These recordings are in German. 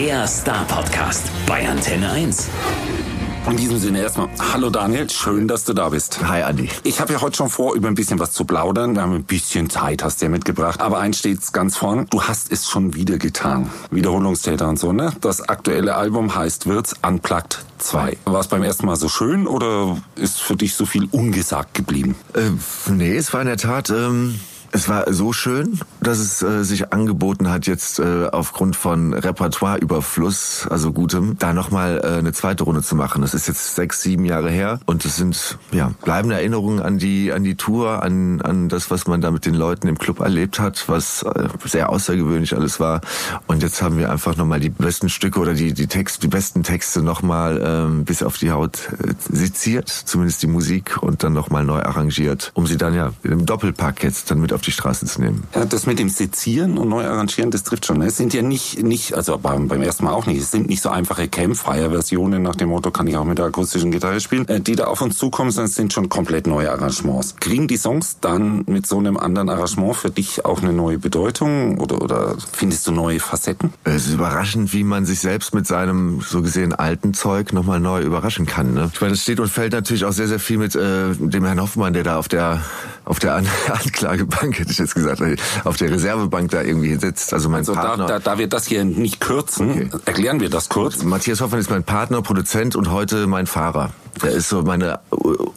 Der Star-Podcast bei Antenne 1. In diesem Sinne erstmal, hallo Daniel, schön, dass du da bist. Hi Andi. Ich habe ja heute schon vor, über ein bisschen was zu plaudern. Wir haben ein bisschen Zeit, hast du ja mitgebracht. Aber eins steht ganz vorn, du hast es schon wieder getan. Wiederholungstäter und so, ne? Das aktuelle Album heißt Wirts Unplugged 2. War es beim ersten Mal so schön oder ist für dich so viel ungesagt geblieben? Äh, nee, es war in der Tat... Ähm es war so schön, dass es äh, sich angeboten hat, jetzt äh, aufgrund von Repertoireüberfluss, also gutem, da nochmal äh, eine zweite Runde zu machen. Das ist jetzt sechs, sieben Jahre her und es sind ja bleibende Erinnerungen an die an die Tour, an an das, was man da mit den Leuten im Club erlebt hat, was äh, sehr außergewöhnlich alles war. Und jetzt haben wir einfach nochmal die besten Stücke oder die die Text, die besten Texte nochmal ähm, bis auf die Haut äh, seziert, zumindest die Musik und dann nochmal neu arrangiert, um sie dann ja im Doppelpack jetzt dann mit auf auf die Straße zu nehmen. Ja, das mit dem Sezieren und neu arrangieren, das trifft schon. Es sind ja nicht, nicht also beim, beim ersten Mal auch nicht, es sind nicht so einfache Campfire-Versionen nach dem Motto, kann ich auch mit der akustischen Gitarre spielen, äh, die da auf uns zukommen, sondern es sind schon komplett neue Arrangements. Kriegen die Songs dann mit so einem anderen Arrangement für dich auch eine neue Bedeutung oder, oder findest du neue Facetten? Es ist überraschend, wie man sich selbst mit seinem so gesehen alten Zeug nochmal neu überraschen kann. Ne? Ich meine, das steht und fällt natürlich auch sehr, sehr viel mit äh, dem Herrn Hoffmann, der da auf der auf der An Anklagebank, hätte ich jetzt gesagt, auf der Reservebank da irgendwie sitzt. Also mein also Partner. Da, da, da wir das hier nicht kürzen, okay. erklären wir das kurz. Matthias Hoffmann ist mein Partner, Produzent und heute mein Fahrer. Der ist so meine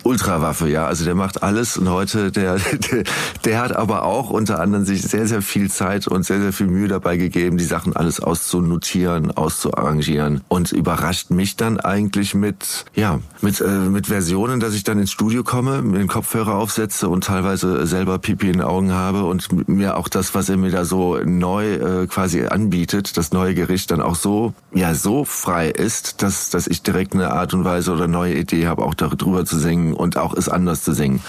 Ultrawaffe, ja. Also der macht alles und heute, der, der, der hat aber auch unter anderem sich sehr, sehr viel Zeit und sehr, sehr viel Mühe dabei gegeben, die Sachen alles auszunotieren, auszuarrangieren und überrascht mich dann eigentlich mit, ja, mit, äh, mit Versionen, dass ich dann ins Studio komme, mir den Kopfhörer aufsetze und teilweise selber Pipi in den Augen habe und mir auch das, was er mir da so neu äh, quasi anbietet, das neue Gericht dann auch so, ja, so frei ist, dass, dass ich direkt eine Art und Weise oder neue Idee habe, auch darüber zu singen und auch es anders zu singen.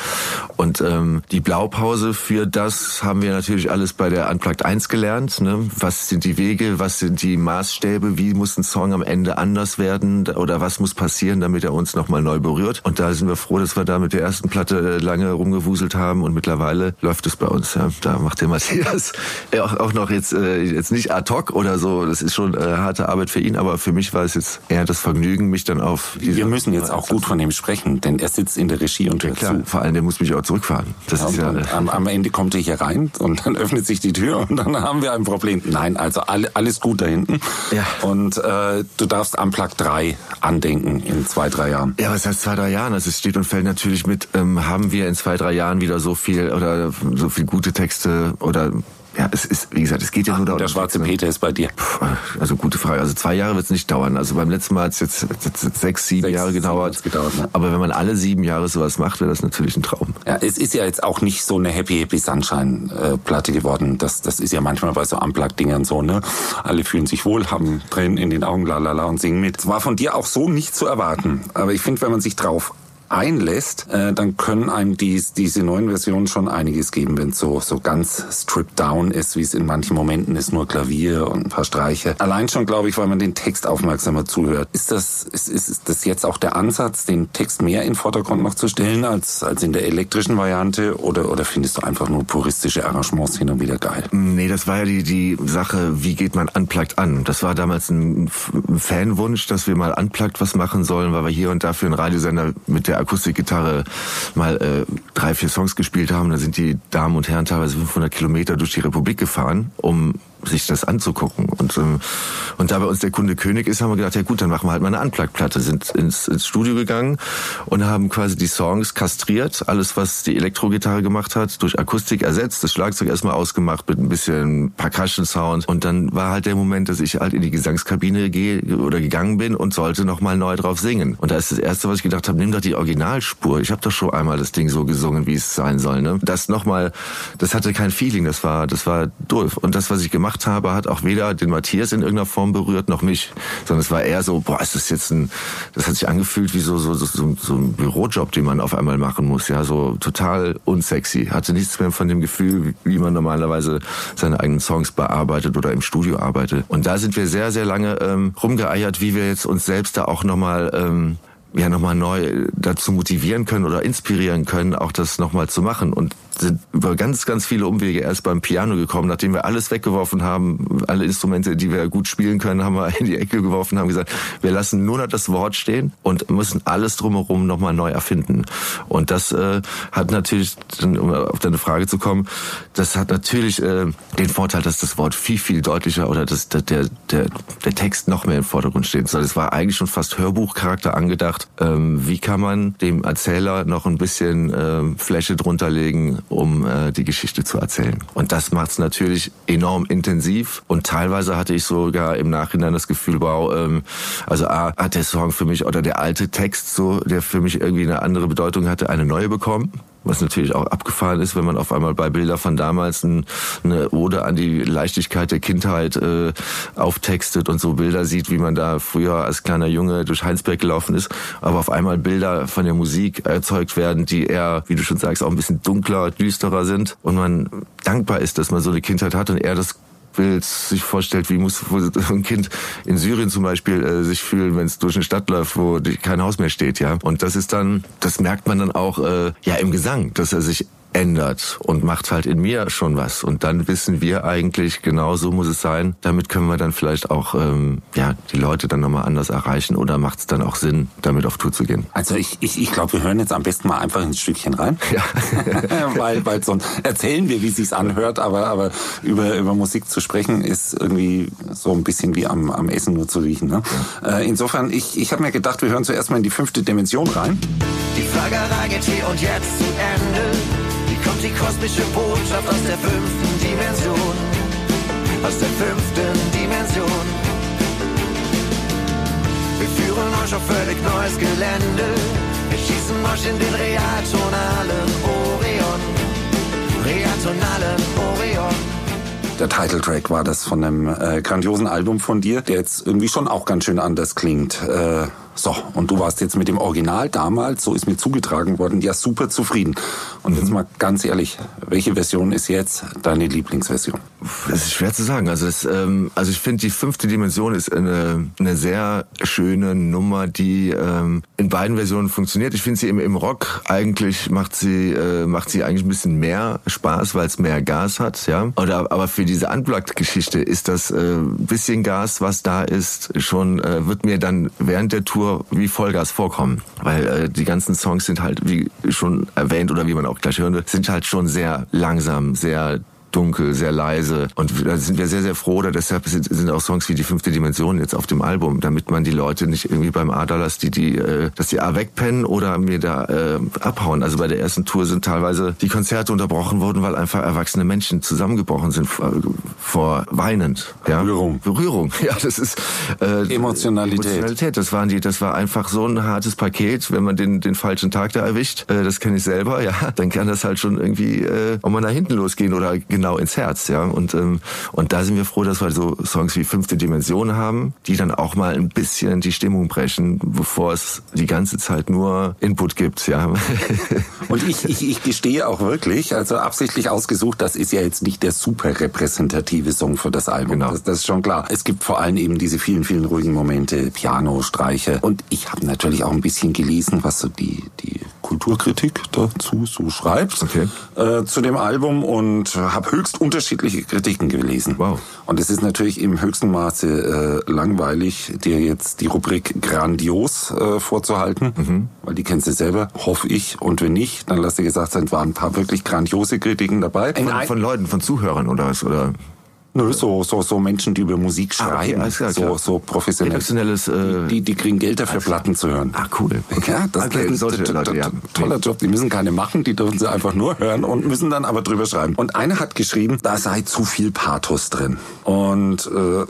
Und ähm, die Blaupause für das haben wir natürlich alles bei der Unplugged 1 gelernt. Ne? Was sind die Wege, was sind die Maßstäbe, wie muss ein Song am Ende anders werden oder was muss passieren, damit er uns nochmal neu berührt. Und da sind wir froh, dass wir da mit der ersten Platte lange rumgewuselt haben und mittlerweile läuft es bei uns. Ja. Da macht der Matthias auch, auch noch jetzt, äh, jetzt nicht ad hoc oder so. Das ist schon äh, harte Arbeit für ihn, aber für mich war es jetzt eher das Vergnügen, mich dann auf... Wir müssen jetzt auch gut von ihm sprechen, denn er sitzt in der Regie und hört ja, klar. zu. Vor allem, der muss mich auch zurückfahren. Das ja, ist ja, am, am, Ende kommt er hier rein und dann öffnet sich die Tür und dann haben wir ein Problem. Nein, also alle, alles gut da hinten. Ja. Und äh, du darfst am Plug 3 andenken in zwei, drei Jahren. Ja, was heißt zwei, drei Jahren? Also es steht und fällt natürlich mit, ähm, haben wir in zwei, drei Jahren wieder so viel oder so viel gute Texte oder ja, es ist, wie gesagt, es geht ja Ach, nur darum. Der schwarze Peter ist bei dir. Puh, also gute Frage. Also zwei Jahre wird es nicht dauern. Also beim letzten Mal hat es jetzt, jetzt, sechs, sieben sechs, Jahre gedauert. gedauert ne? Aber wenn man alle sieben Jahre sowas macht, wäre das natürlich ein Traum. Ja, es ist ja jetzt auch nicht so eine Happy Happy Sunshine Platte geworden. Das, das ist ja manchmal bei so Unplugged-Dingern so, ne? Alle fühlen sich wohl, haben Tränen in den Augen, lalala und singen mit. Es war von dir auch so nicht zu erwarten. Aber ich finde, wenn man sich drauf einlässt, äh, dann können einem dies, diese neuen Versionen schon einiges geben, wenn es so, so ganz stripped down ist, wie es in manchen Momenten ist, nur Klavier und ein paar Streiche. Allein schon, glaube ich, weil man den Text aufmerksamer zuhört. Ist das, ist, ist das jetzt auch der Ansatz, den Text mehr in den Vordergrund noch zu stellen, als, als in der elektrischen Variante? Oder, oder findest du einfach nur puristische Arrangements hin und wieder geil? Nee, das war ja die, die Sache, wie geht man Unplugged an? Das war damals ein Fanwunsch, dass wir mal Unplugged was machen sollen, weil wir hier und da für einen Radiosender mit der Akustikgitarre mal äh, drei, vier Songs gespielt haben. Da sind die Damen und Herren teilweise 500 Kilometer durch die Republik gefahren, um sich das anzugucken. Und, ähm, und da bei uns der Kunde König ist, haben wir gedacht, ja gut, dann machen wir halt mal eine Unplugged-Platte. Sind ins, ins Studio gegangen und haben quasi die Songs kastriert. Alles, was die Elektrogitarre gemacht hat, durch Akustik ersetzt. Das Schlagzeug erstmal ausgemacht mit ein bisschen Percussion-Sound. Und dann war halt der Moment, dass ich halt in die Gesangskabine gehe oder gegangen bin und sollte nochmal neu drauf singen. Und da ist das Erste, was ich gedacht habe, nimm doch die Originalspur. Ich habe doch schon einmal das Ding so gesungen, wie es sein soll. Ne? Das nochmal, das hatte kein Feeling, das war, das war doof. Und das, was ich gemacht gemacht habe, hat auch weder den Matthias in irgendeiner Form berührt noch mich, sondern es war eher so, boah, ist das jetzt ein, das hat sich angefühlt wie so so so, so ein Bürojob, den man auf einmal machen muss, ja, so total unsexy, hatte nichts mehr von dem Gefühl, wie man normalerweise seine eigenen Songs bearbeitet oder im Studio arbeitet. Und da sind wir sehr sehr lange ähm, rumgeeiert, wie wir jetzt uns selbst da auch nochmal ähm, ja nochmal neu dazu motivieren können oder inspirieren können, auch das nochmal zu machen. Und sind über ganz, ganz viele Umwege erst beim Piano gekommen, nachdem wir alles weggeworfen haben, alle Instrumente, die wir gut spielen können, haben wir in die Ecke geworfen, haben gesagt, wir lassen nur noch das Wort stehen und müssen alles drumherum nochmal neu erfinden. Und das äh, hat natürlich, um auf deine Frage zu kommen, das hat natürlich äh, den Vorteil, dass das Wort viel, viel deutlicher oder dass der, der, der, der Text noch mehr im Vordergrund steht. So, das war eigentlich schon fast Hörbuchcharakter angedacht. Ähm, wie kann man dem Erzähler noch ein bisschen ähm, Fläche drunter legen, um äh, die Geschichte zu erzählen? Und das macht es natürlich enorm intensiv. Und teilweise hatte ich sogar im Nachhinein das Gefühl, wow, ähm, also A, hat der Song für mich oder der alte Text so, der für mich irgendwie eine andere Bedeutung hatte, eine neue bekommen was natürlich auch abgefahren ist, wenn man auf einmal bei Bilder von damals ein, eine Ode an die Leichtigkeit der Kindheit äh, auftextet und so Bilder sieht, wie man da früher als kleiner Junge durch Heinsberg gelaufen ist, aber auf einmal Bilder von der Musik erzeugt werden, die eher, wie du schon sagst, auch ein bisschen dunkler, düsterer sind und man dankbar ist, dass man so eine Kindheit hat und er das Bild sich vorstellt, wie muss ein Kind in Syrien zum Beispiel äh, sich fühlen, wenn es durch eine Stadt läuft, wo kein Haus mehr steht, ja. Und das ist dann, das merkt man dann auch äh, ja im Gesang, dass er sich ändert und macht halt in mir schon was. Und dann wissen wir eigentlich, genau so muss es sein. Damit können wir dann vielleicht auch ähm, ja, die Leute dann nochmal anders erreichen oder macht es dann auch Sinn, damit auf Tour zu gehen? Also ich, ich, ich glaube, wir hören jetzt am besten mal einfach ein Stückchen rein. Ja. weil, weil sonst erzählen wir, wie es sich anhört, aber, aber über, über Musik zu sprechen ist irgendwie so ein bisschen wie am, am Essen nur zu riechen. Ne? Ja. Äh, insofern, ich, ich habe mir gedacht, wir hören zuerst mal in die fünfte Dimension rein. Die Flaggerei geht hier und jetzt zu Ende kommt die kosmische Botschaft aus der fünften Dimension. Aus der fünften Dimension. Wir führen euch auf völlig neues Gelände. Wir schießen euch in den reatonalen Orion. Reatonalen Orion. Der Titeltrack war das von einem äh, grandiosen Album von dir, der jetzt irgendwie schon auch ganz schön anders klingt. Äh, so, und du warst jetzt mit dem Original damals, so ist mir zugetragen worden, ja super zufrieden. Und jetzt mhm. mal ganz ehrlich, welche Version ist jetzt deine Lieblingsversion? Das ist schwer zu sagen. Also, das, ähm, also ich finde, die fünfte Dimension ist eine, eine sehr schöne Nummer, die ähm, in beiden Versionen funktioniert. Ich finde sie im, im Rock eigentlich macht sie äh, macht sie eigentlich ein bisschen mehr Spaß, weil es mehr Gas hat, ja. Oder aber für diese Unplugged-Geschichte ist das äh, bisschen Gas, was da ist, schon äh, wird mir dann während der Tour Tour wie Vollgas vorkommen. Weil äh, die ganzen Songs sind halt, wie schon erwähnt oder wie man auch gleich hören wird, sind halt schon sehr langsam, sehr dunkel, sehr leise. Und da sind wir sehr, sehr froh, oder deshalb sind auch Songs wie die fünfte Dimension jetzt auf dem Album, damit man die Leute nicht irgendwie beim Aderlass, die, die, äh, dass die A wegpennen oder mir da äh, abhauen. Also bei der ersten Tour sind teilweise die Konzerte unterbrochen worden, weil einfach erwachsene Menschen zusammengebrochen sind vor, vor weinend. Ja? Berührung. Berührung, ja, das ist äh, Emotionalität. Emotionalität. Das waren die, das war einfach so ein hartes Paket, wenn man den, den falschen Tag da erwischt. Äh, das kenne ich selber, ja. Dann kann das halt schon irgendwie äh, auch mal nach hinten losgehen oder genau genau ins Herz, ja. Und, ähm, und da sind wir froh, dass wir so Songs wie Fünfte Dimension haben, die dann auch mal ein bisschen die Stimmung brechen, bevor es die ganze Zeit nur Input gibt, ja. und ich, ich, ich gestehe auch wirklich, also absichtlich ausgesucht, das ist ja jetzt nicht der super repräsentative Song für das Album. Genau. Das, das ist schon klar. Es gibt vor allem eben diese vielen, vielen ruhigen Momente, Piano, Streiche. Und ich habe natürlich auch ein bisschen gelesen, was so die, die Kulturkritik dazu so schreibt okay. äh, zu dem Album und habe höchst unterschiedliche Kritiken gelesen. Wow. Und es ist natürlich im höchsten Maße äh, langweilig, dir jetzt die Rubrik grandios äh, vorzuhalten, mhm. weil die kennst du selber, hoffe ich. Und wenn nicht, dann lass dir gesagt sein, waren ein paar wirklich grandiose Kritiken dabei. Von, von Leuten, von Zuhörern oder was? Oder? Nö, so, so, so Menschen, die über Musik schreiben, ah, okay, so, so professionell. Professionelles, äh, die, die kriegen Geld dafür, Platten zu hören. Ah, cool. Ja, das okay, ist ein Leute, ja. toller Job. Die müssen keine machen, die dürfen sie einfach nur hören und müssen dann aber drüber schreiben. Und einer hat geschrieben, da sei zu viel Pathos drin. Und äh,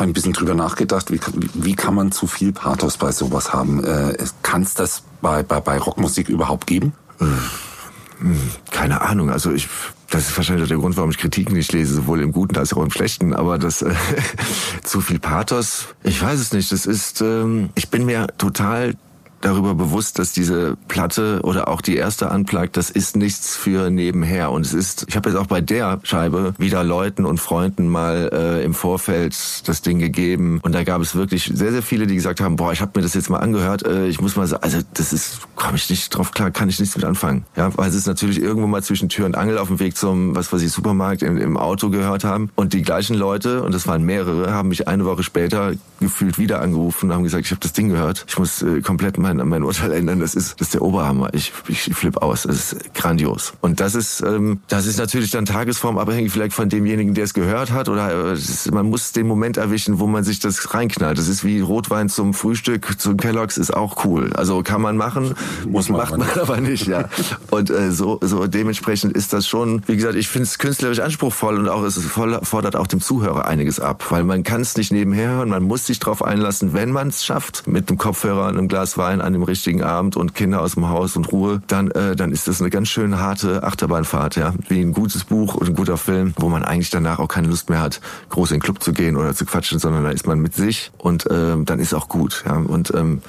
habe ein bisschen drüber nachgedacht, wie, wie kann man zu viel Pathos bei sowas haben? Äh, Kann es das bei, bei, bei Rockmusik überhaupt geben? Hm, keine Ahnung. Also ich das ist wahrscheinlich der Grund, warum ich Kritiken nicht lese, sowohl im Guten als auch im Schlechten. Aber das äh, zu viel Pathos, ich weiß es nicht. Das ist, ähm, ich bin mir total darüber bewusst, dass diese Platte oder auch die erste Unplugged, das ist nichts für nebenher. Und es ist, ich habe jetzt auch bei der Scheibe wieder Leuten und Freunden mal äh, im Vorfeld das Ding gegeben. Und da gab es wirklich sehr, sehr viele, die gesagt haben, boah, ich habe mir das jetzt mal angehört, äh, ich muss mal sagen, also das ist, komme ich nicht drauf klar, kann ich nichts mit anfangen. Ja, weil es ist natürlich irgendwo mal zwischen Tür und Angel auf dem Weg zum, was weiß ich, Supermarkt im, im Auto gehört haben. Und die gleichen Leute, und das waren mehrere, haben mich eine Woche später gefühlt wieder angerufen und haben gesagt, ich habe das Ding gehört, ich muss äh, komplett mein, mein Urteil ändern, das ist, das ist der Oberhammer. Ich, ich flipp aus, das ist grandios. Und das ist, ähm, das ist natürlich dann tagesformabhängig vielleicht von demjenigen, der es gehört hat, oder äh, ist, man muss den Moment erwischen, wo man sich das reinknallt. Das ist wie Rotwein zum Frühstück, zum Kellogg's ist auch cool. Also kann man machen, muss man macht man aber nicht, ja. Und äh, so, so dementsprechend ist das schon, wie gesagt, ich finde es künstlerisch anspruchsvoll und auch es fordert auch dem Zuhörer einiges ab, weil man kann es nicht nebenher hören, man muss sich darauf einlassen, wenn man es schafft, mit einem Kopfhörer und einem Glas Wein an dem richtigen Abend und Kinder aus dem Haus und Ruhe, dann, äh, dann ist das eine ganz schön harte Achterbahnfahrt, ja, wie ein gutes Buch und ein guter Film, wo man eigentlich danach auch keine Lust mehr hat, groß in den Club zu gehen oder zu quatschen, sondern da ist man mit sich und ähm, dann ist auch gut, ja. Und ähm,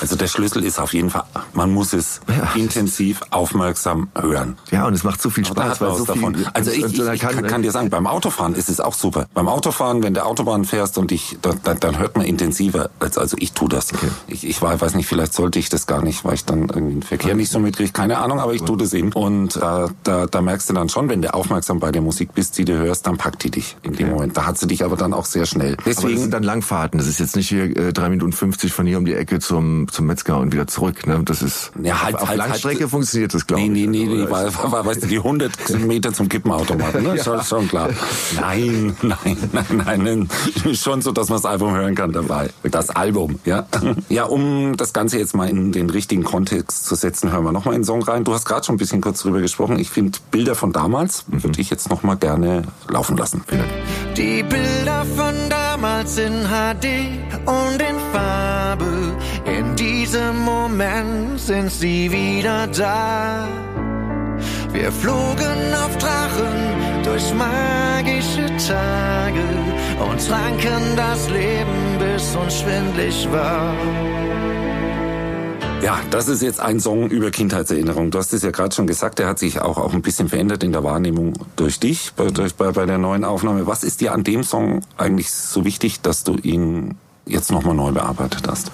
also der Schlüssel ist auf jeden Fall, man muss es ja. intensiv, aufmerksam hören. Ja, und es macht so viel Spaß. Weil so davon. Viel, also ich, ich, ich kann, kann, dir sagen, beim Autofahren ist es auch super. Beim Autofahren, wenn der Autobahn fährst und ich, dann, dann hört man intensiver, als also ich tue das. Okay. Ich, ich weiß nicht, vielleicht sollte ich das gar nicht, weil ich dann irgendwie den Verkehr nicht so mitkriege, keine Ahnung, aber ich tue das eben. Und äh, da, da merkst du dann schon, wenn du aufmerksam bei der Musik bist, die du hörst, dann packt die dich in okay. dem Moment. Da hat sie dich aber dann auch sehr schnell. Deswegen aber das sind dann Langfahrten. Das ist jetzt nicht hier äh, drei Minuten 50 von hier um die Ecke zum, zum Metzger und wieder zurück. Ne? Das ist ja, halt, auf halt, Langstrecke halt, funktioniert das, glaube nee, ich. Nee, nee, nee, weil, weil, weißt du, die 100 Meter zum Kippenautomaten, ne? ja. schon, schon klar. Nein, nein, nein, nein, schon so, dass man das Album hören kann dabei. Das Album, ja. Ja, um das Ganze jetzt mal in den richtigen Kontext zu setzen, hören wir nochmal in den Song rein. Du hast gerade schon ein bisschen kurz drüber gesprochen. Ich finde Bilder von damals mhm. würde ich jetzt nochmal gerne laufen lassen. Die Bilder von damals in HD und in Farbe. In diesem Moment sind sie wieder da. Wir flogen auf Drachen durch magische Tage und tranken das Leben, bis uns schwindlig war. Ja, das ist jetzt ein Song über Kindheitserinnerung. Du hast es ja gerade schon gesagt, der hat sich auch, auch ein bisschen verändert in der Wahrnehmung durch dich, bei, durch, bei, bei der neuen Aufnahme. Was ist dir an dem Song eigentlich so wichtig, dass du ihn jetzt nochmal neu bearbeitet hast?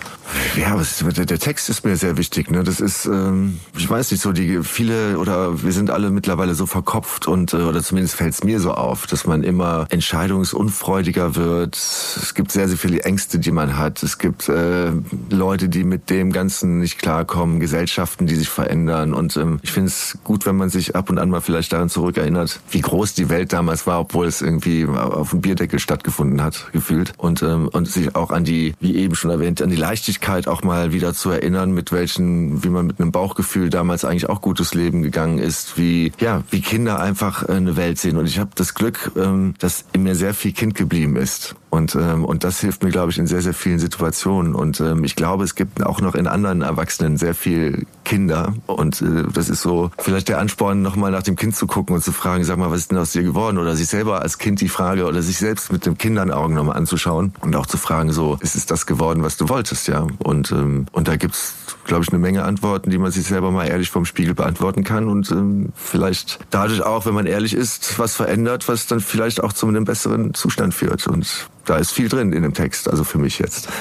Ja, der Text ist mir sehr wichtig. Ne? Das ist, ähm, ich weiß nicht, so die viele oder wir sind alle mittlerweile so verkopft und äh, oder zumindest fällt es mir so auf, dass man immer entscheidungsunfreudiger wird. Es gibt sehr, sehr viele Ängste, die man hat. Es gibt äh, Leute, die mit dem Ganzen nicht klarkommen, Gesellschaften, die sich verändern. Und ähm, ich finde es gut, wenn man sich ab und an mal vielleicht daran zurückerinnert, wie groß die Welt damals war, obwohl es irgendwie auf dem Bierdeckel stattgefunden hat, gefühlt. Und, ähm, und sich auch an die, wie eben schon erwähnt, an die Leichtigkeit auch mal wieder zu erinnern, mit welchen, wie man mit einem Bauchgefühl damals eigentlich auch gutes Leben gegangen ist, wie ja, wie Kinder einfach äh, eine Welt sehen. Und ich habe das Glück, ähm, dass in mir sehr viel Kind geblieben ist. Und, ähm, und das hilft mir, glaube ich, in sehr, sehr vielen Situationen. Und ähm, ich glaube, es gibt auch noch in anderen Erwachsenen sehr viel Kinder. Und äh, das ist so vielleicht der Ansporn, nochmal nach dem Kind zu gucken und zu fragen, sag mal, was ist denn aus dir geworden? Oder sich selber als Kind die Frage oder sich selbst mit dem Kindernaugen nochmal anzuschauen und auch zu fragen, so, ist es das geworden, was du wolltest, ja? Und, ähm, und da gibt's glaube ich, eine Menge Antworten, die man sich selber mal ehrlich vom Spiegel beantworten kann und ähm, vielleicht dadurch auch, wenn man ehrlich ist, was verändert, was dann vielleicht auch zu einem besseren Zustand führt. Und da ist viel drin in dem Text, also für mich jetzt.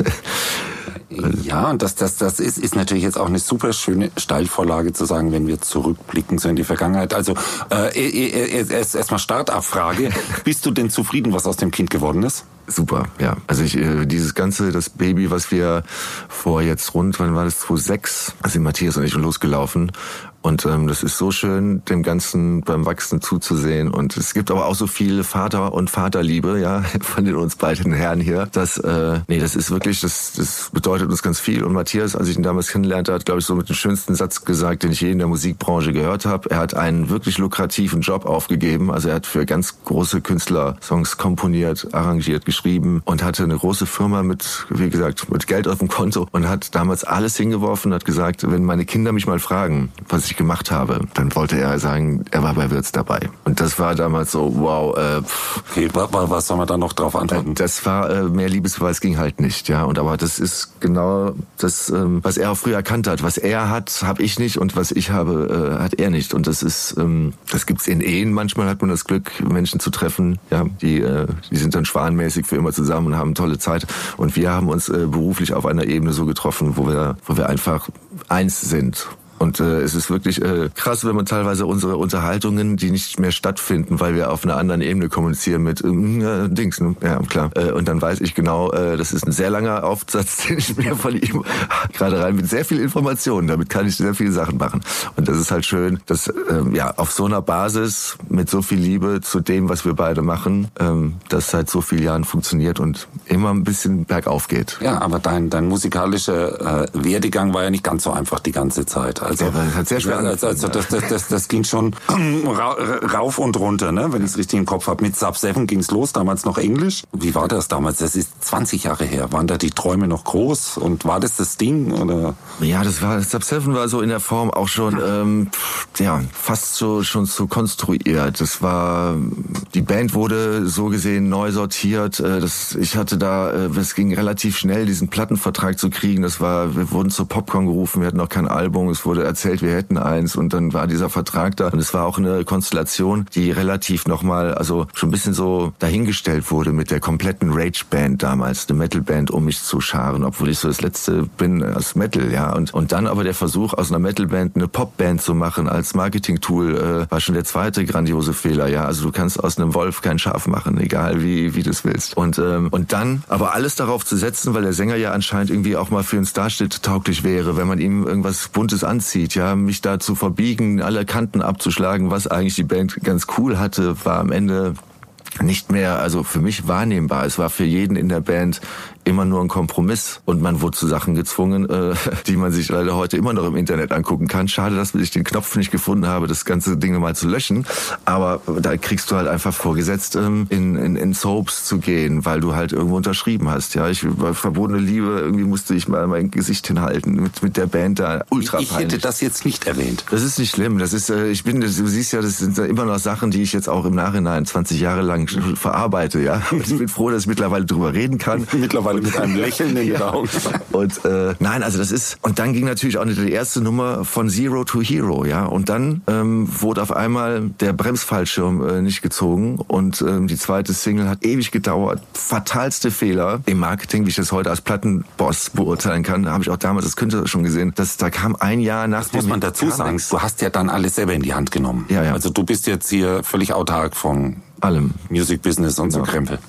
Ja, und das, das, das ist, ist natürlich jetzt auch eine super schöne Steilvorlage zu sagen, wenn wir zurückblicken so in die Vergangenheit. Also äh, erst erstmal Startabfrage. Bist du denn zufrieden, was aus dem Kind geworden ist? Super, ja. Also ich, äh, dieses ganze, das Baby, was wir vor jetzt rund, wann war das, 2006, sind Matthias und ich losgelaufen und ähm, das ist so schön, dem Ganzen beim Wachsen zuzusehen. Und es gibt aber auch so viel Vater und Vaterliebe, ja, von den uns beiden Herren hier. Das, äh, nee, das ist wirklich, das, das bedeutet uns ganz viel. Und Matthias, als ich ihn damals kennenlernte, hat, glaube ich, so mit dem schönsten Satz gesagt, den ich je in der Musikbranche gehört habe. Er hat einen wirklich lukrativen Job aufgegeben. Also er hat für ganz große Künstler Songs komponiert, arrangiert, geschrieben und hatte eine große Firma mit, wie gesagt, mit Geld auf dem Konto und hat damals alles hingeworfen und hat gesagt, wenn meine Kinder mich mal fragen, was ich ich gemacht habe, dann wollte er sagen, er war bei Wirtz dabei. Und das war damals so, wow. Äh, pff, okay, was soll man da noch drauf antworten? Das war äh, mehr Liebesbeweis ging halt nicht, ja. Und aber das ist genau das, ähm, was er auch früher erkannt hat. Was er hat, habe ich nicht und was ich habe, äh, hat er nicht. Und das ist, ähm, das gibt's in Ehen. Manchmal hat man das Glück, Menschen zu treffen, ja, die, äh, die sind dann schwanmäßig für immer zusammen und haben tolle Zeit. Und wir haben uns äh, beruflich auf einer Ebene so getroffen, wo wir, wo wir einfach eins sind und äh, es ist wirklich äh, krass, wenn man teilweise unsere Unterhaltungen, die nicht mehr stattfinden, weil wir auf einer anderen Ebene kommunizieren mit äh, Dings, ne? ja klar. Äh, und dann weiß ich genau, äh, das ist ein sehr langer Aufsatz, den ich mir von ihm gerade rein mit sehr viel Informationen. Damit kann ich sehr viele Sachen machen. Und das ist halt schön, dass ähm, ja auf so einer Basis mit so viel Liebe zu dem, was wir beide machen, ähm, das seit so vielen Jahren funktioniert und immer ein bisschen bergauf geht. Ja, aber dein dein musikalischer äh, Werdegang war ja nicht ganz so einfach die ganze Zeit. Der hat sehr schwer also, also das, das, das, das ging schon rauf und runter, ne? wenn ich es richtig im Kopf habe. Mit Sub 7 ging es los, damals noch Englisch. Wie war das damals? Das ist 20 Jahre her. Waren da die Träume noch groß? Und war das das Ding? Oder? Ja, das war Sub 7 war so in der Form auch schon ähm, ja fast so schon so konstruiert. Das war die Band wurde so gesehen neu sortiert. Äh, das, ich hatte da, äh, es ging relativ schnell, diesen Plattenvertrag zu kriegen. Das war, wir wurden zu Popcorn gerufen, wir hatten noch kein Album. Es wurde wurde erzählt, wir hätten eins und dann war dieser Vertrag da und es war auch eine Konstellation, die relativ nochmal, also schon ein bisschen so dahingestellt wurde mit der kompletten Rage-Band damals, eine Metal-Band, um mich zu scharen, obwohl ich so das Letzte bin als Metal, ja. Und, und dann aber der Versuch, aus einer Metal-Band eine Pop-Band zu machen als Marketing-Tool, äh, war schon der zweite grandiose Fehler, ja. Also du kannst aus einem Wolf kein Schaf machen, egal wie, wie du es willst. Und, ähm, und dann aber alles darauf zu setzen, weil der Sänger ja anscheinend irgendwie auch mal für ein Starshit tauglich wäre, wenn man ihm irgendwas Buntes anzieht, anzieht, ja, mich da zu verbiegen, alle Kanten abzuschlagen, was eigentlich die Band ganz cool hatte, war am Ende nicht mehr, also für mich wahrnehmbar. Es war für jeden in der Band immer nur ein Kompromiss und man wurde zu Sachen gezwungen, äh, die man sich leider heute immer noch im Internet angucken kann. Schade, dass ich den Knopf nicht gefunden habe, das ganze Ding mal zu löschen. Aber da kriegst du halt einfach vorgesetzt, ähm, in, in, in Soaps zu gehen, weil du halt irgendwo unterschrieben hast. Ja, ich war verbotene Liebe, irgendwie musste ich mal mein Gesicht hinhalten mit, mit der Band da. Ultra Ich hätte das jetzt nicht erwähnt. Das ist nicht schlimm. Das ist, äh, ich bin, du siehst ja, das sind immer noch Sachen, die ich jetzt auch im Nachhinein 20 Jahre lang verarbeite. Ja, ich bin froh, dass ich mittlerweile drüber reden kann. mittlerweile mittlerweile mit einem Lächeln in den Augen. Und äh, nein, also das ist und dann ging natürlich auch die erste Nummer von Zero to Hero, ja. Und dann ähm, wurde auf einmal der Bremsfallschirm äh, nicht gezogen und ähm, die zweite Single hat ewig gedauert. Fatalste Fehler im Marketing, wie ich das heute als Plattenboss beurteilen kann, habe ich auch damals das könnte schon gesehen, dass da kam ein Jahr nach das muss man dazu sagen. Du hast ja dann alles selber in die Hand genommen. Ja, ja. Also du bist jetzt hier völlig autark von allem. Music Business und so Krempel.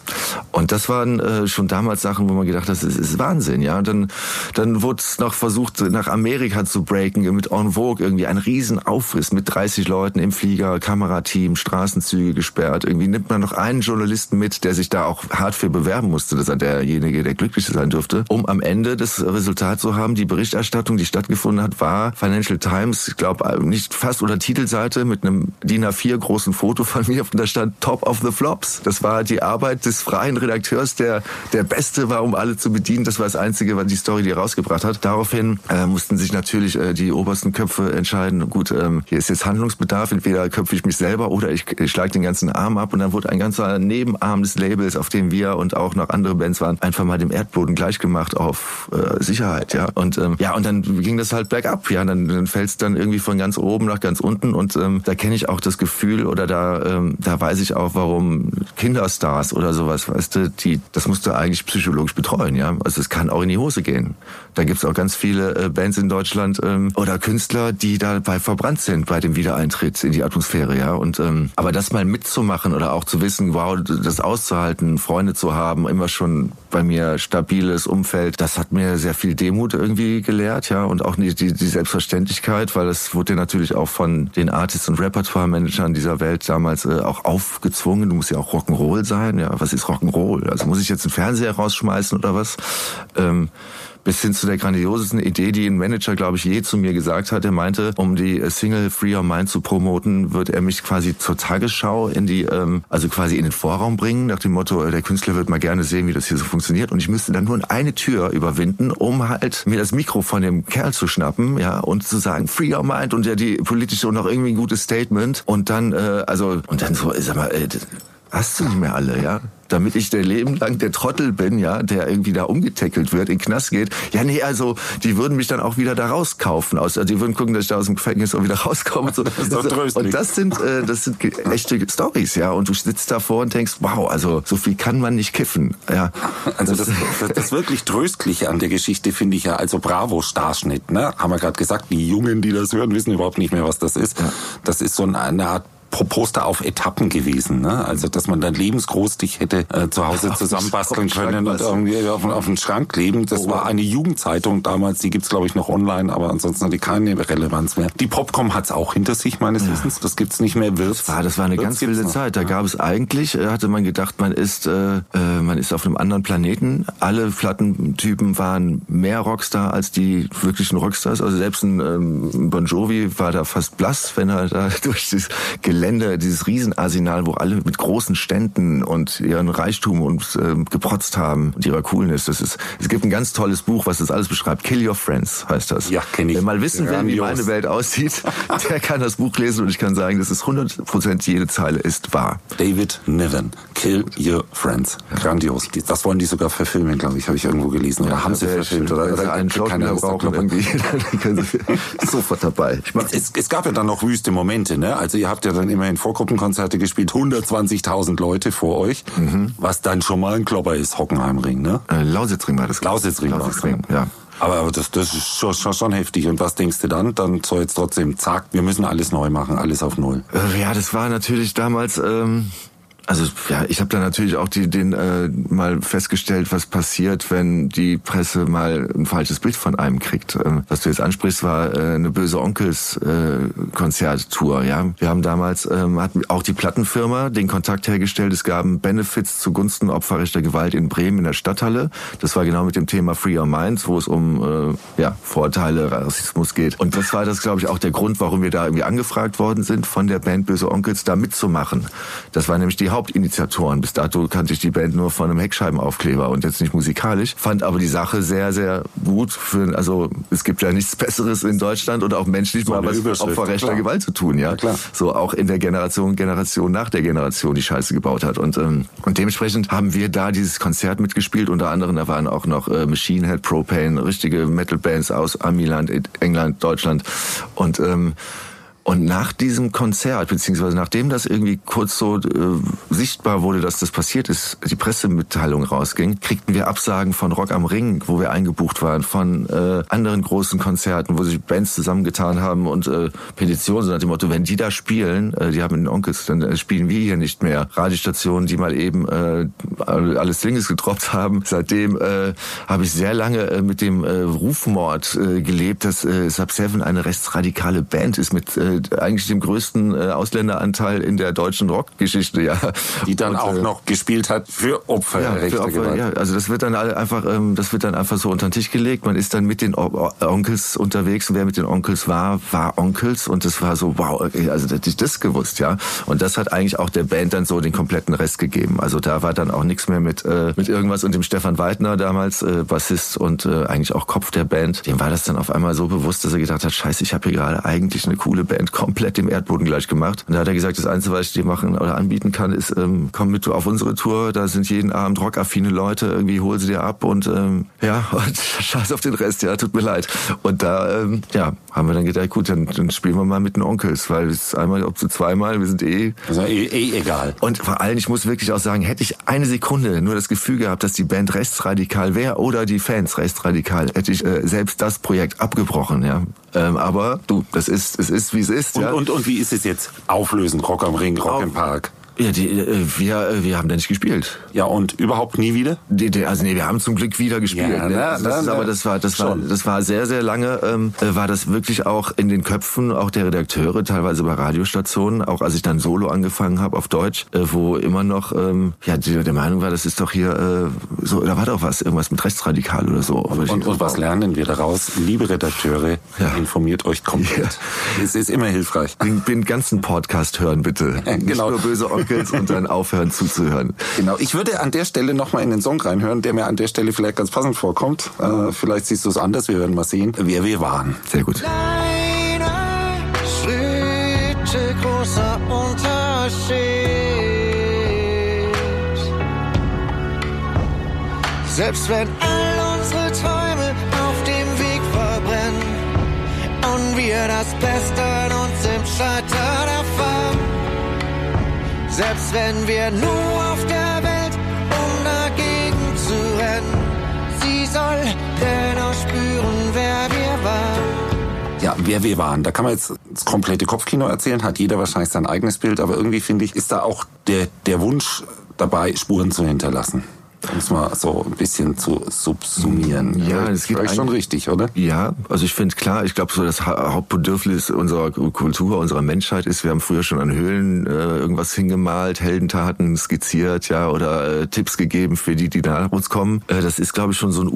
Und das waren äh, schon damals Sachen, wo man gedacht hat, das ist, ist Wahnsinn, ja. Und dann, dann wurde es noch versucht, nach Amerika zu breaken, mit En Vogue irgendwie ein Riesenaufriss mit 30 Leuten im Flieger, Kamerateam, Straßenzüge gesperrt. Irgendwie nimmt man noch einen Journalisten mit, der sich da auch hart für bewerben musste, dass er derjenige, der glücklich sein dürfte, um am Ende das Resultat zu haben. Die Berichterstattung, die stattgefunden hat, war Financial Times, ich glaube, nicht fast unter Titelseite mit einem DIN A4 großen Foto von mir, und da stand Top of the Flops. Das war die Arbeit des freien Redakteurs, der der Beste war, um alle zu bedienen. Das war das Einzige, was die Story, die rausgebracht hat. Daraufhin äh, mussten sich natürlich äh, die obersten Köpfe entscheiden. Gut, ähm, hier ist jetzt Handlungsbedarf. Entweder köpfe ich mich selber oder ich, ich schlage den ganzen Arm ab. Und dann wurde ein ganzer Nebenarm des Labels, auf dem wir und auch noch andere Bands waren, einfach mal dem Erdboden gleichgemacht auf äh, Sicherheit. Ja und ähm, ja und dann ging das halt bergab. Ja, dann, dann fällt es dann irgendwie von ganz oben nach ganz unten. Und ähm, da kenne ich auch das Gefühl oder da ähm, da weiß ich auch, warum Kinderstars oder sowas, weißt du, die, das musst du eigentlich psychologisch betreuen, ja. Also es kann auch in die Hose gehen. Da gibt's auch ganz viele äh, Bands in Deutschland ähm, oder Künstler, die dabei verbrannt sind bei dem Wiedereintritt in die Atmosphäre, ja. Und ähm, aber das mal mitzumachen oder auch zu wissen, wow, das auszuhalten, Freunde zu haben, immer schon bei mir stabiles Umfeld, das hat mir sehr viel Demut irgendwie gelehrt, ja, und auch die, die, die Selbstverständlichkeit, weil es wurde natürlich auch von den Artists und Repertoire-Managern dieser Welt damals äh, auch aufgezogen gezwungen, du musst ja auch Rock'n'Roll sein. Ja, was ist Rock'n'Roll? Also muss ich jetzt einen Fernseher rausschmeißen oder was? Ähm, bis hin zu der grandiosesten Idee, die ein Manager, glaube ich, je zu mir gesagt hat. Er meinte, um die äh, Single Free Your Mind zu promoten, wird er mich quasi zur Tagesschau in die, ähm, also quasi in den Vorraum bringen, nach dem Motto, äh, der Künstler wird mal gerne sehen, wie das hier so funktioniert. Und ich müsste dann nur eine Tür überwinden, um halt mir das Mikro von dem Kerl zu schnappen, ja, und zu sagen, Free Your Mind und ja die politische und auch irgendwie ein gutes Statement. Und dann, äh, also, und dann so, sag mal, äh, hast du nicht mehr alle, ja? Damit ich der Leben lang der Trottel bin, ja, der irgendwie da umgetackelt wird, in den Knast geht. Ja, nee, also die würden mich dann auch wieder da rauskaufen. Also, die würden gucken, dass ich da aus dem Gefängnis auch wieder rauskomme. Und, so. das und das sind, äh, das sind echte Stories, ja. Und du sitzt davor und denkst, wow, also so viel kann man nicht kiffen. Ja. Also das, das, das wirklich Tröstliche an der Geschichte finde ich ja, also Bravo Starschnitt, ne? Haben wir gerade gesagt, die Jungen, die das hören, wissen überhaupt nicht mehr, was das ist. Das ist so eine Art Poster auf Etappen gewesen. Ne? Also dass man dann lebensgroß dich hätte äh, zu Hause zusammenbasteln können und irgendwie auf, auf den Schrank kleben. Das oh. war eine Jugendzeitung damals, die gibt's glaube ich noch online, aber ansonsten hat die keine Relevanz mehr. Die Popcom hat's auch hinter sich meines ja. Wissens. Das gibt's nicht mehr. Wird's, das war, das war eine ganz wilde Zeit. Da ja. gab es eigentlich, äh, hatte man gedacht, man ist, äh, äh, man ist auf einem anderen Planeten. Alle Plattentypen waren mehr Rockstar als die wirklichen Rockstars. Also selbst ein ähm, Bon Jovi war da fast blass, wenn er da durch das Gelände Gelände, dieses Riesenarsenal, wo alle mit großen Ständen und ihren Reichtum und äh, geprotzt haben und ihrer Coolness. Das ist, es gibt ein ganz tolles Buch, was das alles beschreibt. Kill Your Friends heißt das. Ja, kenne ich. Wer mal wissen will, wie meine Welt aussieht, der kann das Buch lesen und ich kann sagen, dass es 100% jede Zeile ist wahr. David Niven, Kill Your Friends. Grandios. Das wollen die sogar verfilmen, glaube ich, habe ich irgendwo gelesen. Oder ja, haben sie verfilmt? Oder, oder einen Schauspieler brauchen irgendwie, dann können sie sofort dabei. Es, es, gab ja dann noch wüste Momente, ne? Also ihr habt ja dann immerhin Vorgruppenkonzerte gespielt, 120.000 Leute vor euch, mhm. was dann schon mal ein Klopper ist, Hockenheimring, ne? Äh, Lausitzring war das. Lausitzring, Lausitzring ja. Aber, aber das, das ist schon, schon, schon heftig. Und was denkst du dann? Dann soll jetzt trotzdem, zack, wir müssen alles neu machen, alles auf Null. Äh, ja, das war natürlich damals, ähm, also ja, ich habe da natürlich auch die, den äh, mal festgestellt, was passiert, wenn die Presse mal ein falsches Bild von einem kriegt. Ähm, was du jetzt ansprichst, war äh, eine böse Onkels äh, Konzerttour. Ja, wir haben damals ähm, hat auch die Plattenfirma den Kontakt hergestellt. Es gab Benefits zugunsten opferrechter Gewalt in Bremen in der Stadthalle. Das war genau mit dem Thema Free Your Minds, wo es um äh, ja Vorteile, Rassismus geht. Und das war das, glaube ich, auch der Grund, warum wir da irgendwie angefragt worden sind von der Band Böse Onkels, da mitzumachen. Das war nämlich die Hauptinitiatoren. Bis dato kannte ich die Band nur von einem Heckscheibenaufkleber und jetzt nicht musikalisch. Fand aber die Sache sehr, sehr gut. Für, also es gibt ja nichts Besseres in Deutschland und auch menschlich so mal was mit opferrechter Gewalt zu tun. Ja, ja klar. So auch in der Generation, Generation nach der Generation, die Scheiße gebaut hat. Und, ähm, und dementsprechend haben wir da dieses Konzert mitgespielt. Unter anderem, da waren auch noch äh, Machine Head, Propane, richtige Metal-Bands aus Amiland, England, Deutschland. Und ähm, und nach diesem Konzert, beziehungsweise nachdem das irgendwie kurz so äh, sichtbar wurde, dass das passiert ist, die Pressemitteilung rausging, kriegten wir Absagen von Rock am Ring, wo wir eingebucht waren, von äh, anderen großen Konzerten, wo sich Bands zusammengetan haben und äh, Petitionen, so nach dem Motto, wenn die da spielen, äh, die haben den Onkels, dann äh, spielen wir hier nicht mehr. Radiostationen, die mal eben äh, alles Singles gedroppt haben. Seitdem äh, habe ich sehr lange äh, mit dem äh, Rufmord äh, gelebt, dass äh, Sub Seven eine rechtsradikale Band ist mit äh, eigentlich dem größten äh, Ausländeranteil in der deutschen Rockgeschichte, ja. Die dann und, auch äh, noch gespielt hat für Opfer ja, für Opfer, ja, also das wird dann einfach, ähm, das wird dann einfach so unter den Tisch gelegt. Man ist dann mit den Onkels unterwegs und wer mit den Onkels war, war Onkels und das war so, wow, also hätte ich das gewusst, ja. Und das hat eigentlich auch der Band dann so den kompletten Rest gegeben. Also da war dann auch nichts mehr mit, äh, mit irgendwas und dem Stefan Weidner damals, äh, Bassist und äh, eigentlich auch Kopf der Band. Dem war das dann auf einmal so bewusst, dass er gedacht hat, scheiße, ich habe hier gerade eigentlich eine coole Band komplett dem Erdboden gleich gemacht. Und da hat er gesagt, das Einzige, was ich dir machen oder anbieten kann, ist, ähm, komm mit auf unsere Tour, da sind jeden Abend rockaffine Leute, irgendwie hol sie dir ab und ähm, ja, und scheiß auf den Rest, ja, tut mir leid. Und da, ähm, ja, haben wir dann gedacht, gut, dann, dann spielen wir mal mit den Onkels, weil es einmal, ob so zweimal, wir sind eh. Also eh, eh egal. Und vor allem, ich muss wirklich auch sagen, hätte ich eine Sekunde nur das Gefühl gehabt, dass die Band rechtsradikal wäre oder die Fans rechtsradikal, hätte ich äh, selbst das Projekt abgebrochen, ja. Ähm, aber du, das ist, es ist, wie es ist. Und, ja. und, und wie ist es jetzt? Auflösen, Rock am Ring, Rock Auf, im Park. Ja, die, äh, wir, äh, wir haben da nicht gespielt. Ja, und überhaupt nie wieder? Die, die, also nee, wir haben zum Glück wieder gespielt. Ja, ne? also das na, ist, na, aber das war, das war, das war sehr, sehr lange, ähm, äh, war das wirklich auch in den Köpfen auch der Redakteure, teilweise bei Radiostationen, auch als ich dann Solo angefangen habe auf Deutsch, äh, wo immer noch, ähm, ja, die, der Meinung war, das ist doch hier äh, so, da war doch was, irgendwas mit Rechtsradikal oder so. Ich- Und, und was lernen wir daraus? Liebe Redakteure, Ja. informiert euch komplett. Es ist immer hilfreich. den, den ganzen Podcast hören bitte. Genau. Nicht nur böse Onkels und dann aufhören zuzuhören. Genau, ich würde an der Stelle nochmal in den Song reinhören, der mir an der Stelle vielleicht ganz passend vorkommt. Äh, vielleicht siehst du es anders, wir werden mal sehen, wer wir waren. Sehr gut. Kleine Schritte, großer Unterschied. Selbst wenn all unsere Träume auf dem Weg verbrennen und wir das Beste an uns im Scheitern erfahren. Selbst wenn wir nur auf der Welt, um dagegen zu rennen, sie soll dennoch spüren, wer wir waren. Ja, wer wir waren. Da kann man jetzt das komplette Kopfkino erzählen, hat jeder wahrscheinlich sein eigenes Bild, aber irgendwie finde ich, ist da auch der, der Wunsch dabei, Spuren zu hinterlassen. Um es mal so ein bisschen zu subsumieren. Ja, es geht vielleicht schon richtig, oder? Ja, also ich finde klar, ich glaube so das Ha- Hauptbedürfnis unserer Kultur, unserer Menschheit ist, wir haben früher schon an Höhlen äh, irgendwas hingemalt, Heldentaten skizziert, ja, oder äh, Tipps gegeben für die, die nach uns kommen. Äh, das ist, glaube ich, schon so ein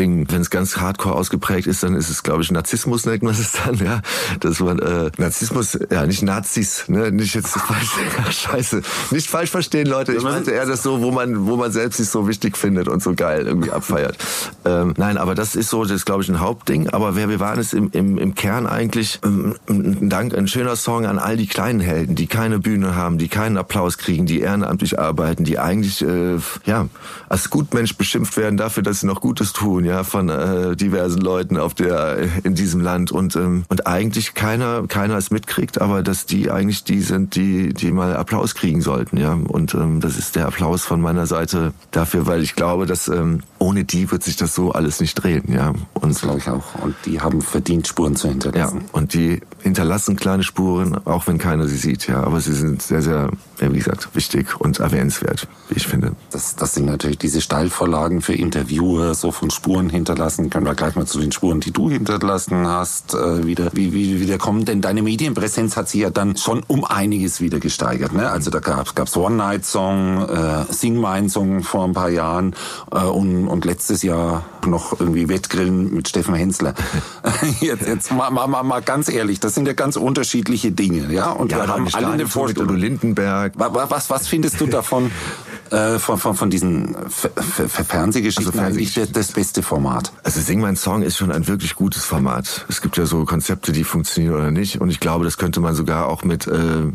Urding. Wenn es ganz hardcore ausgeprägt ist, dann ist es, glaube ich, Narzissmus nennt man es dann, ja. Dass man äh, Narzissmus, ja, nicht Nazis, ne, nicht jetzt falsch, scheiße, nicht falsch verstehen, Leute. Ich meinte eher das so, wo man, wo man selbst sich so wichtig findet und so geil irgendwie abfeiert. Ähm, nein, aber das ist so, das ist glaube ich ein Hauptding. Aber wer wir waren, ist im, im, im Kern eigentlich ähm, ein Dank, ein schöner Song an all die kleinen Helden, die keine Bühne haben, die keinen Applaus kriegen, die ehrenamtlich arbeiten, die eigentlich äh, ja als Gutmensch beschimpft werden dafür, dass sie noch Gutes tun, ja von äh, diversen Leuten auf der in diesem Land und ähm, und eigentlich keiner keiner es mitkriegt, aber dass die eigentlich die sind, die die mal Applaus kriegen sollten, ja und ähm, das ist der Applaus von meiner Seite dafür, weil ich glaube, dass ähm, ohne die wird sich das so alles nicht drehen, ja und Das glaube ich auch. Und die haben verdient, Spuren zu ja, hinterlassen. und die hinterlassen kleine Spuren, auch wenn keiner sie sieht, ja. Aber sie sind sehr, sehr, ja, wie gesagt, wichtig und erwähnenswert, wie ich finde. Das, das sind natürlich diese Steilvorlagen für Interviewer, so von Spuren hinterlassen. Können wir gleich mal zu den Spuren, die du hinterlassen hast, äh, wieder, wie, wie, wieder kommen. Denn deine Medienpräsenz hat sich ja dann schon um einiges wieder gesteigert. Ne? Also da gab's gab's One-Night-Song, äh, Sing Mein Song vor ein paar Jahren äh, und, und letztes Jahr noch irgendwie Wettgrillen mit Steffen Hensler. jetzt jetzt mal, mal, mal, mal ganz ehrlich, das sind ja ganz unterschiedliche Dinge. ja. Und wir haben alle eine Udo Vorstellung. Lindenberg. Wa- wa- Was, was findest du davon, äh, von, von, von diesen F F Fernsehgeschichten Also eigentlich das, das beste Format? Also Sing mein Song ist schon ein wirklich gutes Format. Es gibt ja so Konzepte, die funktionieren oder nicht. Und ich glaube, das könnte man sogar auch mit, äh,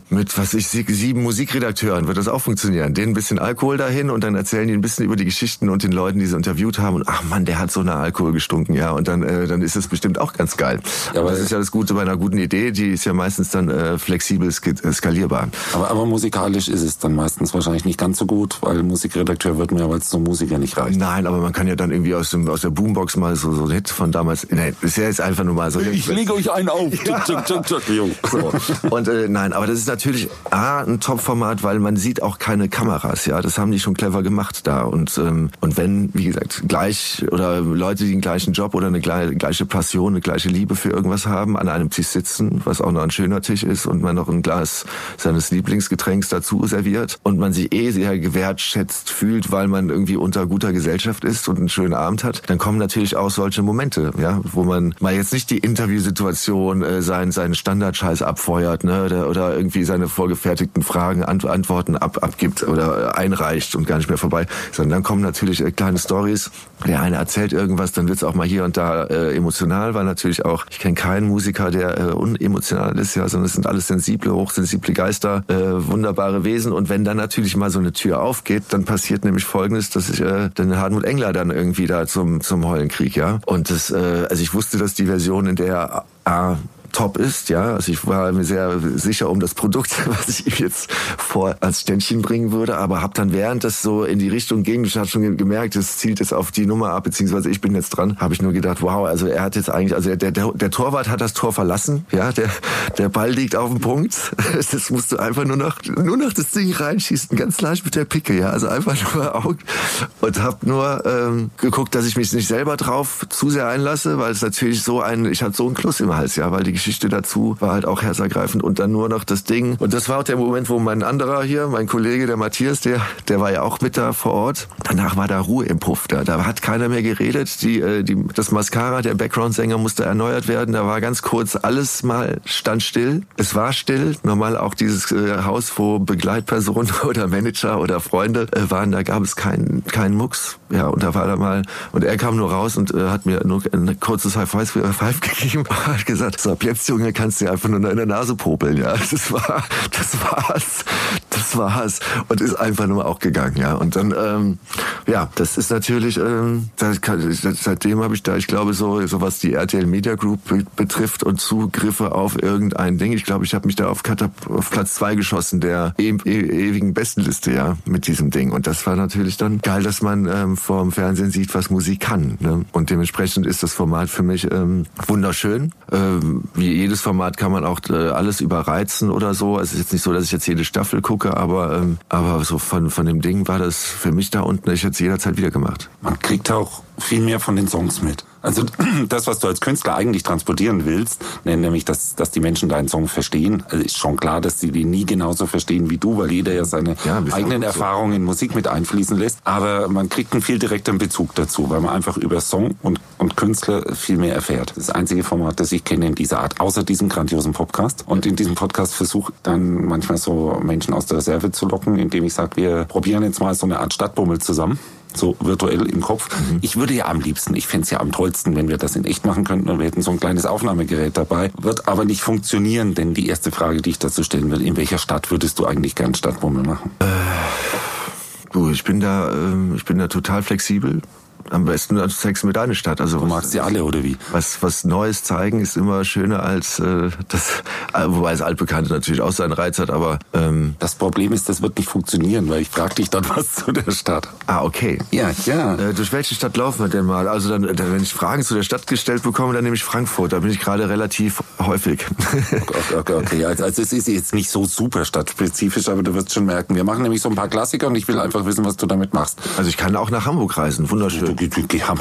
mit was ich, sie- sieben Musikredakteuren wird das auch funktionieren. Denen ein bisschen Alkohol dahin und dann erzählen die ein bisschen über die Geschichten und den Leuten, die sie interviewt haben. Und ach man, der hat so eine Alkohol gestunken, ja. Und dann, äh, dann ist es bestimmt auch ganz geil. Ja, aber- das ist ja das Gute bei einer guten Idee. Die ist ja meistens dann äh, flexibel sk skalierbar. Aber, aber musikalisch ist es dann meistens wahrscheinlich nicht ganz so gut, weil Musikredakteur wird mir, weil es zum Musiker nicht reicht. Nein, aber man kann ja dann irgendwie aus, dem, aus der Boombox mal so, so einen Hit von damals. Nein, ist ja jetzt einfach nur mal so. euch einen auf. Tschuk, tschuk, tschuk, jo. So. Und äh, nein, aber das ist natürlich A, ein Top-Format, weil man sieht auch keine Kameras, ja. Das haben die schon clever gemacht da. Und, ähm, und wenn, wie gesagt, gleich oder Leute, die einen gleichen Job oder eine gle- gleiche Passion, eine gleiche Liebe für irgendwas haben, an einem Tisch sitzen, was auch noch ein schöner Tisch ist und man noch ein Glas seines Lieblingsgetränks dazu serviert und man sich eh sehr gewertschätzt fühlt, weil man irgendwie unter guter Gesellschaft ist und einen schönen Abend hat, dann kommen natürlich auch solche Momente, ja, wo man mal jetzt nicht die Interviewsituation äh, sein, seinen Standardscheiß abfeuert, ne, oder, oder irgendwie seine vorgefertigten Fragen, Ant Antworten ab, abgibt oder einreicht und gar nicht mehr vorbei, sondern dann kommen natürlich äh, kleine Stories. Der eine erzählt irgendwas, dann wird's auch mal hier und da äh, emotional, weil natürlich auch, ich kenne keinen Musiker, der äh, unemotional ist, ja, sondern es sind alles sensible, hochsensible Geister, äh, wunderbare Wesen und wenn dann natürlich mal so eine Tür aufgeht, dann passiert nämlich Folgendes, dass ich äh, den Hartmut Engler dann irgendwie da zum zum Heulen krieg, ja. Und das, äh, also ich wusste, dass die Version, in der A, top ist, ja. Also ich war mir sehr sicher um das Produkt, was ich ihm jetzt vor als Ständchen bringen würde, aber habe dann während das so in die Richtung ging, ich hatte schon gemerkt, es zielt jetzt auf die Nummer ab, beziehungsweise ich bin jetzt dran, habe ich nur gedacht, wow, also er hat jetzt eigentlich, also der, der, der Torwart hat das Tor verlassen, ja, der, der Ball liegt auf dem Punkt, das musst du einfach nur noch, nur noch das Ding reinschießen, ganz leicht mit der Picke, ja, also einfach nur Augen und habe nur ähm, geguckt, dass ich mich nicht selber drauf zu sehr einlasse, weil es natürlich so ein, ich hatte so einen Kloß im Hals, ja, weil die Geschichte dazu war halt auch herzergreifend. Und dann nur noch das Ding. Und das war auch der Moment, wo mein anderer hier, mein Kollege, der Matthias, der, der war ja auch mit da vor Ort, danach war da Ruhe im Puff, da, da hat keiner mehr geredet, die, äh, die, das Mascara, der Background-Sänger musste erneuert werden, da war ganz kurz alles mal stand still, es war still, normal auch dieses äh, Haus, wo Begleitpersonen oder Manager oder Freunde äh, waren, da gab es keinen keinen Mucks. Ja, und da war er mal, und er kam nur raus und hat mir nur ein kurzes High Five, gegeben. Hat gesagt, so ab jetzt, Junge, kannst du einfach nur in der Nase popeln, ja. Das war, das war's, das war's. Und ist einfach nur auch gegangen, ja. Und dann, ähm, ja, das ist natürlich, ähm, seitdem habe ich da, ich glaube, so, so was die RTL Media Group betrifft und Zugriffe auf irgendein Ding, ich glaube, ich habe mich da auf, auf Platz zwei geschossen, der e e ewigen Bestenliste, ja, mit diesem Ding. Und das war natürlich dann geil, dass man ähm, vorm Fernsehen sieht, was Musik kann. Ne? Und dementsprechend ist das Format für mich ähm, wunderschön. Ähm, wie jedes Format kann man auch äh, alles überreizen oder so. Es ist jetzt nicht so, dass ich jetzt jede Staffel gucke, aber ähm, aber so von von dem Ding war das für mich da unten. Ich hätte es jederzeit wieder gemacht. Man kriegt auch viel mehr von den Songs mit. Also das, was du als Künstler eigentlich transportieren willst, nämlich, dass, dass die Menschen deinen Song verstehen, also ist schon klar, dass sie den nie genauso verstehen wie du, weil jeder ja seine ja, eigenen so. Erfahrungen in Musik mit einfließen lässt. Aber man kriegt einen viel direkteren Bezug dazu, weil man einfach über Song und, und Künstler viel mehr erfährt. Das, das einzige Format, das ich kenne in dieser Art, außer diesem grandiosen Podcast. Und in diesem Podcast versuche dann manchmal so Menschen aus der Reserve zu locken, indem ich sage, wir probieren jetzt mal so eine Art Stadtbummel zusammen so virtuell im Kopf. Mhm. Ich würde ja am liebsten, ich fände es ja am tollsten, wenn wir das in echt machen könnten und wir hätten so ein kleines Aufnahmegerät dabei. Wird aber nicht funktionieren, denn die erste Frage, die ich dazu stellen will, in welcher Stadt würdest du eigentlich gern Stadtbummel machen? Äh, du, ich bin da, äh, ich bin da total flexibel am besten du mir deine Stadt. Also du magst sie alle oder wie? Was was Neues zeigen ist immer schöner als äh, das, äh, wobei das altbekannte natürlich auch seinen Reiz hat. Aber ähm, das Problem ist, das wird nicht funktionieren, weil ich frage dich dann was zu der Stadt. Ah okay. Ja ja. Äh, durch welche Stadt laufen wir denn mal? Also dann, dann, wenn ich Fragen zu der Stadt gestellt bekomme, dann nehme ich Frankfurt. Da bin ich gerade relativ häufig. okay, okay, okay. Also, also es ist jetzt nicht so super stadtspezifisch, aber du wirst schon merken, wir machen nämlich so ein paar Klassiker und ich will einfach wissen, was du damit machst. Also ich kann auch nach Hamburg reisen. Wunderschön.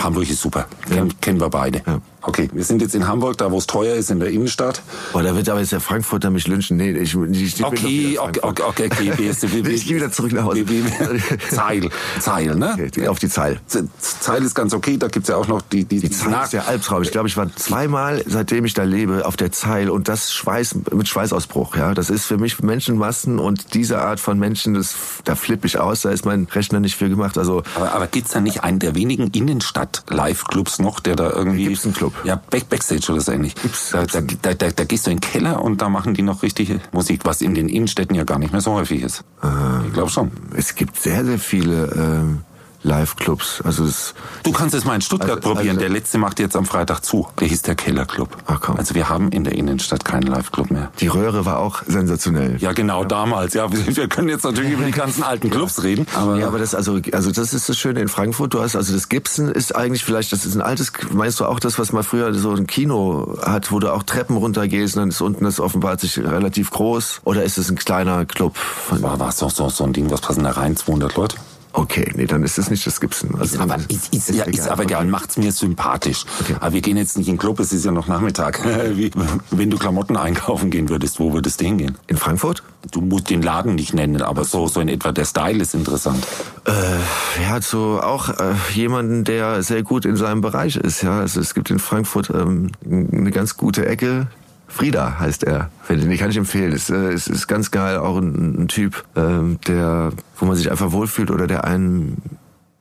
Hamburg ist super. Ja. Kennen wir beide. Ja. Okay, wir sind jetzt in Hamburg, da wo es teuer ist, in der Innenstadt. Boah, da wird aber jetzt der Frankfurter mich lynchen. Nee, ich, ich, ich okay, okay, okay, okay, okay, okay. ich gehe wieder zurück nach Hause. Zeil, Zeil, ne? Okay, auf die Zeil. Zeil ist ganz okay, da gibt's ja auch noch die... Die, die Zeil ist der Albtraum. Ich glaube, ich war zweimal, seitdem ich da lebe, auf der Zeil und das Schweiß, mit Schweißausbruch, ja. Das ist für mich Menschenmassen und diese Art von Menschen, das, da flippe ich aus, da ist mein Rechner nicht für gemacht. Also, aber, aber gibt's da nicht einen der wenigen Innenstadt-Live-Clubs noch, der da irgendwie... Gibt's einen Club? Ja, Back Backstage oder so ähnlich. Da, da, da, da, da gehst du in den Keller und da machen die noch richtige Musik, was in den Innenstädten ja gar nicht mehr so häufig ist. Ähm, ich glaube schon. Es gibt sehr, sehr viele... Ähm Live-Clubs. Also es, du kannst es mal in Stuttgart also, probieren. Also, der letzte macht jetzt am Freitag zu. Der hieß der Keller Club. Ach komm. Also wir haben in der Innenstadt keinen Live-Club mehr. Die Röhre war auch sensationell. Ja, genau, ja. damals. Ja, wir können jetzt natürlich über die ganzen alten Clubs ja. reden. Aber ja, aber das also also das ist das Schöne in Frankfurt. Du hast also das Gibson ist eigentlich vielleicht das ist ein altes. Meinst du auch das, was man früher so ein Kino hat, wo du auch Treppen runtergehst und dann ist unten das offenbart sich relativ groß oder ist es ein kleiner Club? War war es doch so so ein Ding, was passen da rein 200 Leute? Okay, nee, dann ist es nicht das Gibson. Also ist aber, ist, ist, ist, ja, ist aber egal, macht's mir sympathisch. Okay. Aber wir gehen jetzt nicht in den Club, es ist ja noch Nachmittag. Wie, wenn du Klamotten einkaufen gehen würdest, wo würdest du hingehen? In Frankfurt? Du musst den Laden nicht nennen, aber so, so in etwa der Style ist interessant. Äh, ja, so auch äh, jemanden, der sehr gut in seinem Bereich ist. Ja, also es gibt in Frankfurt ähm, eine ganz gute Ecke, Frieda heißt er. Den kann ich empfehlen. Ist, äh, ist, ist ganz geil, auch ein, ein Typ, ähm, der, wo man sich einfach wohlfühlt oder der einen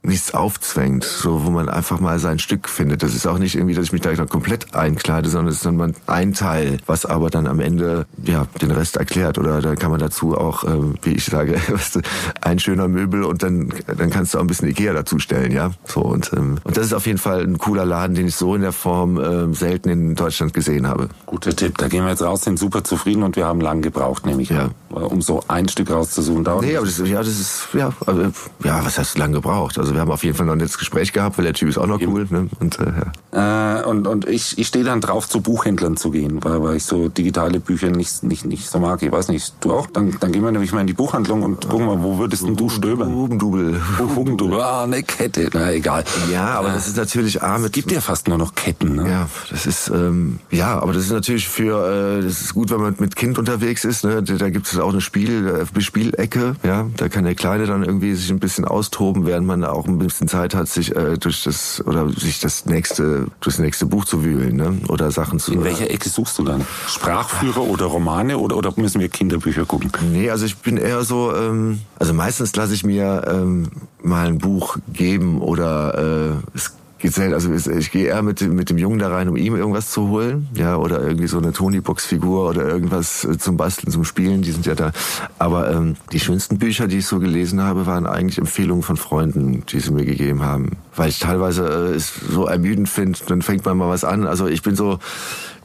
nichts aufzwängt, so wo man einfach mal sein Stück findet. Das ist auch nicht irgendwie, dass ich mich da komplett einkleide, sondern es ist dann ein Teil, was aber dann am Ende ja den Rest erklärt. Oder da kann man dazu auch, äh, wie ich sage, ein schöner Möbel und dann dann kannst du auch ein bisschen Ikea dazustellen, ja. So und ähm, und das ist auf jeden Fall ein cooler Laden, den ich so in der Form äh, selten in Deutschland gesehen habe. Guter Tipp. Da gehen wir jetzt raus, sind super zufrieden und wir haben lang gebraucht, nämlich ja. Um so ein Stück rauszusuchen. Dauert nee, aber das, ja, das ist ja, also, ja, was heißt lang gebraucht? Also wir haben auf jeden Fall noch ein nettes Gespräch gehabt, weil der Typ ist auch noch Eben. cool. Ne? Und, äh, ja. äh, und, und ich, ich stehe dann drauf, zu Buchhändlern zu gehen, weil, weil ich so digitale Bücher nicht, nicht, nicht so mag. Ich weiß nicht, du auch? Dann, dann gehen wir nämlich mal in die Buchhandlung und gucken mal, wo würdest denn du stöbern? Hugendubel. Hugendubel. Ah, eine Kette. Na, egal. Ja, aber ja. das ist natürlich A mit... Es gibt ja fast nur noch Ketten. Ne? Ja, das ist, ähm, ja, aber das ist natürlich für, äh, das ist gut, wenn man mit Kind unterwegs ist. Ne? Da gibt es auch eine Spiel, äh, Spielecke. Ja, da kann der Kleine dann irgendwie sich ein bisschen austoben, während man da auch ein bisschen Zeit hat, sich äh, durch das oder sich das nächste durchs nächste Buch zu wühlen, ne? Oder Sachen zu. In welcher Ecke suchst du dann? Sprachführer oder Romane oder oder müssen wir Kinderbücher gucken? Nee, also ich bin eher so, ähm, also meistens lasse ich mir ähm, mal ein Buch geben oder äh, es gezählt. Also ich gehe eher mit, mit dem Jungen da rein, um ihm irgendwas zu holen, ja, oder irgendwie so eine Tony-Box-Figur oder irgendwas äh, zum Basteln, zum Spielen, die sind ja da. Aber ähm, die schönsten Bücher, die ich so gelesen habe, waren eigentlich Empfehlungen von Freunden, die sie mir gegeben haben. Weil ich teilweise äh, es so ermüdend finde, dann fängt man mal was an. Also ich bin so,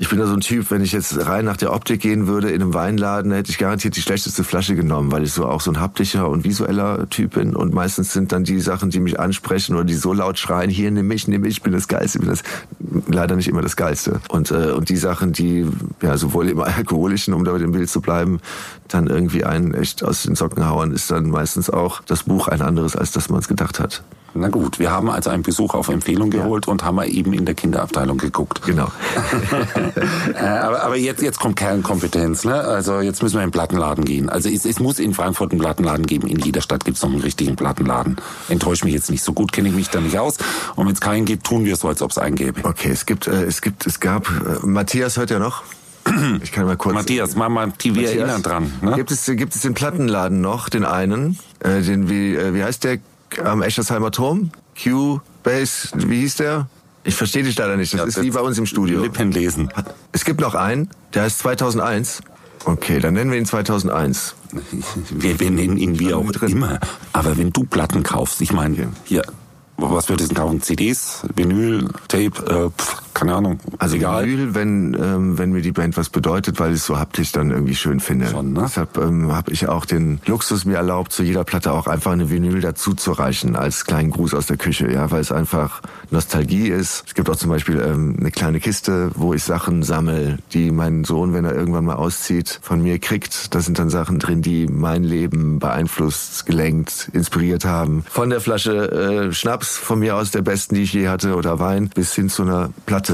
ich bin da so ein Typ, wenn ich jetzt rein nach der Optik gehen würde in einem Weinladen, hätte ich garantiert die schlechteste Flasche genommen, weil ich so auch so ein haptischer und visueller Typ bin. Und meistens sind dann die Sachen, die mich ansprechen oder die so laut schreien, hier nimm mich, nimm mich, ich bin das Geilste, ich bin das leider nicht immer das Geilste. Und, äh, und die Sachen, die ja sowohl im Alkoholischen, um da mit dem Bild zu bleiben, dann irgendwie einen echt aus den Socken hauen, ist dann meistens auch das Buch ein anderes, als das man es gedacht hat. Na gut, wir haben also einen Besuch auf Empfehlung geholt ja. und haben eben in der Kinderabteilung geguckt. Genau. Äh, aber, aber jetzt, jetzt kommt Kernkompetenz. Ne? Also jetzt müssen wir in den Plattenladen gehen. Also es, es muss in Frankfurt einen Plattenladen geben. In jeder Stadt gibt es noch einen richtigen Plattenladen. Enttäuscht mich jetzt nicht so gut, kenne ich mich da nicht aus. Und wenn es keinen gibt, tun wir so, als ob es einen gäbe. Okay, es gibt, äh, es gibt, es gab, äh, Matthias hört ja noch. Ich kann mal kurz. Matthias, mach mal TV Matthias, erinnern dran. Ne? Gibt es gibt es den Plattenladen noch, den einen, äh, den wie äh, wie heißt der am Echtersheimer Turm? Q-Base, wie hieß der? Ich verstehe dich leider nicht. Das ja, ist wie bei uns im Studio. Lippen lesen. Es gibt noch einen, der heißt 2001. Okay, dann nennen wir ihn 2001. Wir, wir nennen ihn wie auch immer. Aber wenn du Platten kaufst, ich meine, hier, was würdest du kaufen? CDs, Vinyl, Tape, äh, pff, keine Ahnung. Also egal. Vinyl, wenn ähm, wenn mir die Band was bedeutet, weil ich es so haptisch dann irgendwie schön finde. Schon, ne? Deshalb ähm, habe ich auch den Luxus mir erlaubt, zu jeder Platte auch einfach eine Vinyl dazu zu reichen als kleinen Gruß aus der Küche, ja, weil es einfach Nostalgie ist. Es gibt auch zum Beispiel ähm, eine kleine Kiste, wo ich Sachen sammel, die mein Sohn, wenn er irgendwann mal auszieht, von mir kriegt. Da sind dann Sachen drin, die mein Leben beeinflusst, gelenkt, inspiriert haben. Von der Flasche äh, Schnaps von mir aus der besten, die ich je hatte, oder Wein, bis hin zu einer Platte,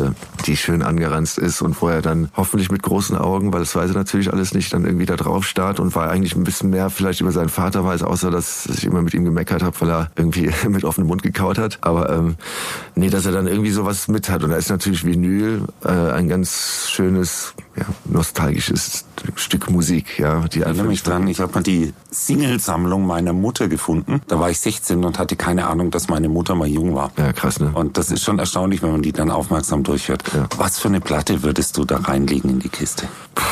die schön angeranzt ist und vorher dann hoffentlich mit großen Augen, weil das weiß er natürlich alles nicht, dann irgendwie da drauf starrt und war eigentlich ein bisschen mehr vielleicht über seinen Vater weiß, außer dass ich immer mit ihm gemeckert habe, weil er irgendwie mit offenem Mund gekaut hat. Aber ähm, nee, dass er dann irgendwie sowas mit hat. Und da ist natürlich Vinyl äh, ein ganz schönes, ja, nostalgisches Stück Musik, ja. Die ich erinnere mich dran, ich habe mal die Singlesammlung meiner Mutter gefunden. Da war ich 16 und hatte keine Ahnung, dass meine Mutter mal jung war. Ja, krass, ne? Und das ist schon erstaunlich, wenn man die dann aufmerksam durchhört. Ja. Was für eine Platte würdest du da reinlegen in die Kiste? Puh,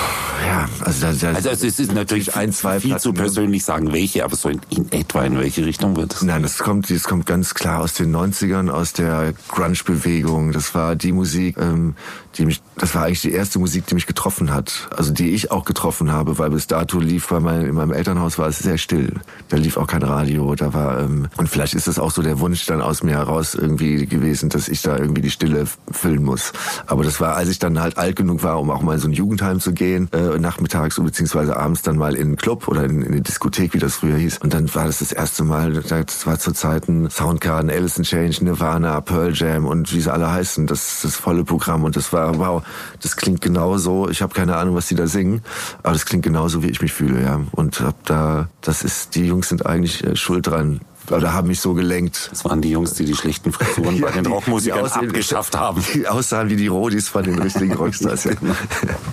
ja, also, da, da, also es ist natürlich ein, zwei viel Platten, zu ne? persönlich sagen, welche, aber so in, in, etwa in welche Richtung wird es? Nein, das kommt, das kommt ganz klar aus den 90ern, aus der Grunge-Bewegung. Das war die Musik, ähm, die mich, das war eigentlich die erste Musik, die mich getroffen hat. Also die ich auch getroffen habe, weil bis dato lief bei meinem, in meinem Elternhaus war es sehr still. Da lief auch kein Radio, da war, ähm, und vielleicht ist das auch so der Wunsch dann aus mir heraus irgendwie gewesen, dass ich da irgendwie die Stille füllen muss. Aber das war, als ich dann halt alt genug war, um auch mal in so ein Jugendheim zu gehen, äh, nachmittags beziehungsweise abends dann mal in einen Club oder in, in eine Diskothek, wie das früher hieß. Und dann war das das erste Mal, das war zu Zeiten Soundgarden, Alice in Change, Nirvana, Pearl Jam und wie sie alle heißen, das, das volle Programm. Und das war wow, das klingt genauso. Ich habe keine Ahnung, was die da singen, aber das klingt genauso, wie ich mich fühle, ja. Und hab da, das ist, die Jungs sind eigentlich äh, schuld dran, oder haben mich so gelenkt. Das waren die Jungs, die die schlichten Frisuren bei den Rockmusikern abgeschafft haben. Die aussahen wie die Rodis von den richtigen Rockstars. Ja.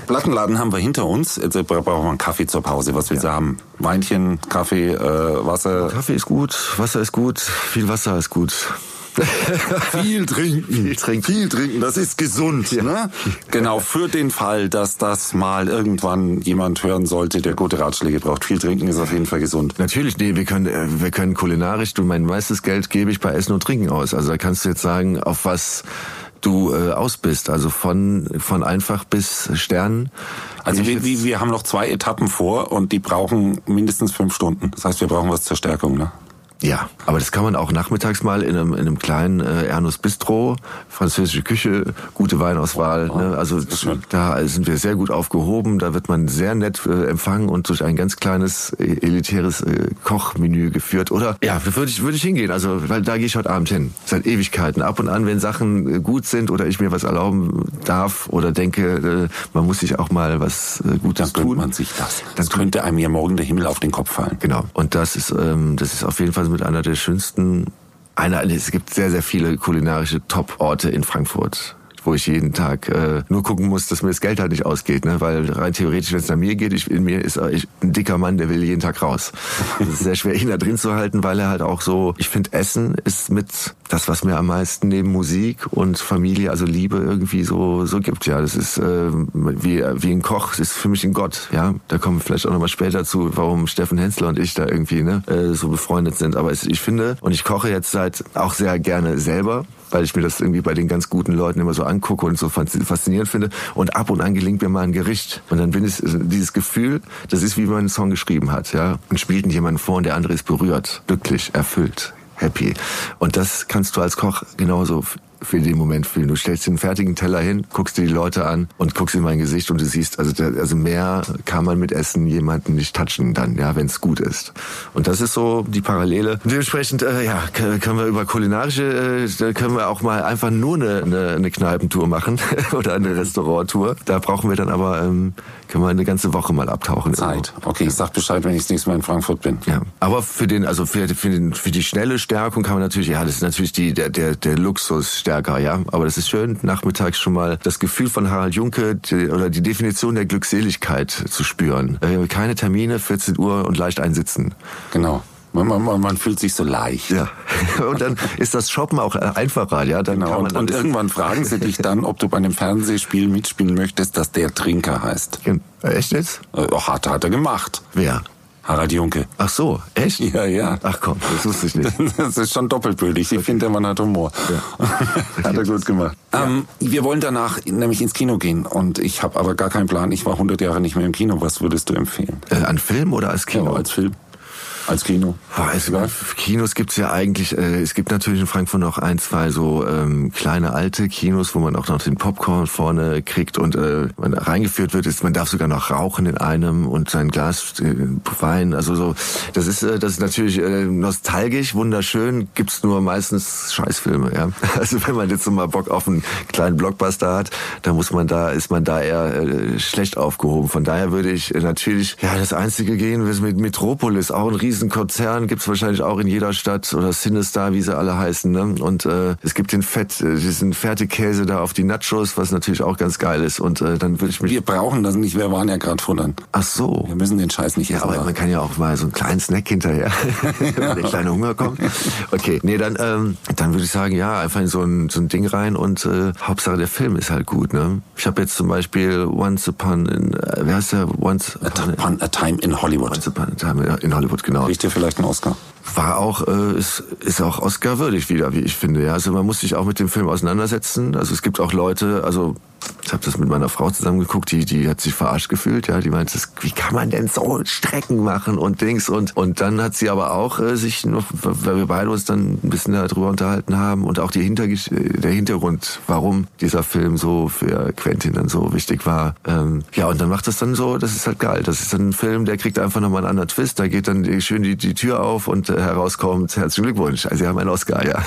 Plattenladen haben wir hinter uns. Jetzt brauchen wir einen Kaffee zur Pause. Was willst du haben? Weinchen, Kaffee, äh, Wasser? Kaffee ist gut, Wasser ist gut, viel Wasser ist gut. viel trinken. Viel trinken. Viel trinken, das ist gesund. Ja. Ne? Genau, für den Fall, dass das mal irgendwann jemand hören sollte, der gute Ratschläge braucht. Viel trinken ist auf jeden Fall gesund. Natürlich, nee, wir können, äh, wir können kulinarisch, du, mein meistes Geld gebe ich bei Essen und Trinken aus. Also da kannst du jetzt sagen, auf was du äh, aus bist. Also von, von einfach bis Sternen. Also wir, wir, wir haben noch zwei Etappen vor und die brauchen mindestens fünf Stunden. Das heißt, wir brauchen was zur Stärkung. Ne? Ja, aber das kann man auch nachmittags mal in einem, in einem kleinen äh, Ernus Bistro, französische Küche, gute Weinauswahl. Oh, ne? Also da sind wir sehr gut aufgehoben. Da wird man sehr nett äh, empfangen und durch ein ganz kleines äh, elitäres äh, Kochmenü geführt. Oder ja, würde ich würde ich hingehen. Also weil da gehe ich heute Abend hin. Seit Ewigkeiten. Ab und an, wenn Sachen äh, gut sind oder ich mir was erlauben darf oder denke, äh, man muss sich auch mal was äh, Gutes Dann tun. gönnt man sich das. Das könnte einem ja morgen der Himmel auf den Kopf fallen. Genau. Und das ist, ähm, das ist auf jeden Fall mit einer der schönsten, einer, es gibt sehr, sehr viele kulinarische Top-Orte in Frankfurt wo ich jeden Tag äh, nur gucken muss, dass mir das Geld halt nicht ausgeht, ne? Weil rein theoretisch, wenn es nach mir geht, ich, in mir ist äh, ich, ein dicker Mann, der will jeden Tag raus. Es ist sehr schwer, ihn da drin zu halten, weil er halt auch so, ich finde, Essen ist mit das, was mir am meisten neben Musik und Familie, also Liebe irgendwie so so gibt. Ja, das ist äh, wie wie ein Koch, das ist für mich ein Gott. Ja, da kommen wir vielleicht auch noch mal später zu, warum Steffen Hensler und ich da irgendwie ne äh, so befreundet sind. Aber ich finde und ich koche jetzt seit auch sehr gerne selber weil ich mir das irgendwie bei den ganz guten Leuten immer so angucke und so faszinierend finde. Und ab und an gelingt mir mal ein Gericht. Und dann bin ich dieses Gefühl, das ist wie wenn man einen Song geschrieben hat, ja. Und spielt ihn jemand vor und der andere ist berührt, glücklich, erfüllt, happy. Und das kannst du als Koch genauso für den Moment fühlen. Du stellst den fertigen Teller hin, guckst dir die Leute an und guckst in mein Gesicht und du siehst, also, der, also mehr kann man mit Essen jemanden nicht touchen dann, ja, wenn es gut ist. Und das ist so die Parallele. Dementsprechend, äh, ja, können wir über kulinarische, äh, können wir auch mal einfach nur eine, eine, eine Kneipentour machen oder eine Restauranttour. Da brauchen wir dann aber, ähm, können wir eine ganze Woche mal abtauchen. Zeit. Okay, ich sag Bescheid, wenn ich das nächste Mal in Frankfurt bin. Ja, aber für den, also für, für, den, für die schnelle Stärkung kann man natürlich, ja, das ist natürlich die, der, der, der Luxus stärker, ja. Aber das ist schön, nachmittags schon mal das Gefühl von Harald Junke die, oder die Definition der Glückseligkeit zu spüren. Äh, keine Termine, 14 Uhr und leicht einsitzen. Genau. Man, man, man fühlt sich so leicht. Ja. Und dann ist das Shoppen auch einfacher, ja. Dann genau. und, und irgendwann fragen sie dich dann, ob du bei einem Fernsehspiel mitspielen möchtest, das der Trinker heißt. Echt jetzt? Äh, hat, hat er gemacht. Wer? Harald Junke. Ach so, echt? Ja, ja. Ach komm, das wusste ich nicht. Das ist schon doppelbödig. Ich finde, der Mann hat Humor. Ja. hat er gut gemacht. Ja. Ähm, wir wollen danach nämlich ins Kino gehen und ich habe aber gar keinen Plan. Ich war 100 Jahre nicht mehr im Kino. Was würdest du empfehlen? Äh, an Film oder als Kino? Ja, als Film. Als Kino. Also, Kinos gibt's ja eigentlich, äh, es gibt natürlich in Frankfurt noch ein, zwei so ähm, kleine alte Kinos, wo man auch noch den Popcorn vorne kriegt und äh, man reingeführt wird, ist, man darf sogar noch rauchen in einem und sein Glas äh, Wein. Also so, das ist äh, das ist natürlich äh, nostalgisch, wunderschön, gibt's nur meistens Scheißfilme, ja. Also wenn man jetzt so mal Bock auf einen kleinen Blockbuster hat, dann muss man da, ist man da eher äh, schlecht aufgehoben. Von daher würde ich äh, natürlich, ja, das einzige gehen, ist mit Metropolis, auch ein riesen Konzern gibt's wahrscheinlich auch in jeder Stadt oder Cinestar, wie sie alle heißen. Ne? Und äh, es gibt den Fett, äh, diesen Fertigkäse da auf die Nachos, was natürlich auch ganz geil ist. Und äh, dann würde ich mich. Wir brauchen das nicht, wir waren ja gerade futtern. Ach so. Wir müssen den Scheiß nicht ja, essen. aber man kann ja auch mal so einen kleinen Snack hinterher, wenn der kleine Hunger kommt. Okay, nee, dann ähm, dann würde ich sagen, ja, einfach in so ein, so ein Ding rein und äh, Hauptsache der Film ist halt gut. Ne? Ich habe jetzt zum Beispiel Once Upon in, äh, wer heißt der? Once Upon, upon a Time in Hollywood. Once Upon a Time in Hollywood, genau. Kriegt ihr vielleicht einen Oscar? War auch, äh, ist, ist auch Oscar-würdig wieder, wie ich finde. Ja, also man muss sich auch mit dem Film auseinandersetzen. Also es gibt auch Leute, also ich habe das mit meiner Frau zusammen geguckt, die, die hat sich verarscht gefühlt, ja, die meinte, wie kann man denn so Strecken machen und Dings und und dann hat sie aber auch äh, sich weil wir beide uns dann ein bisschen darüber unterhalten haben und auch die Hinter der Hintergrund, warum dieser Film so für Quentin dann so wichtig war. Ähm, ja, und dann macht das dann so, das ist halt geil. Das ist dann ein Film, der kriegt einfach nochmal einen anderen Twist, da geht dann schön die, die Tür auf und äh, herauskommt, herzlichen Glückwunsch, also Sie haben einen Oscar, ja.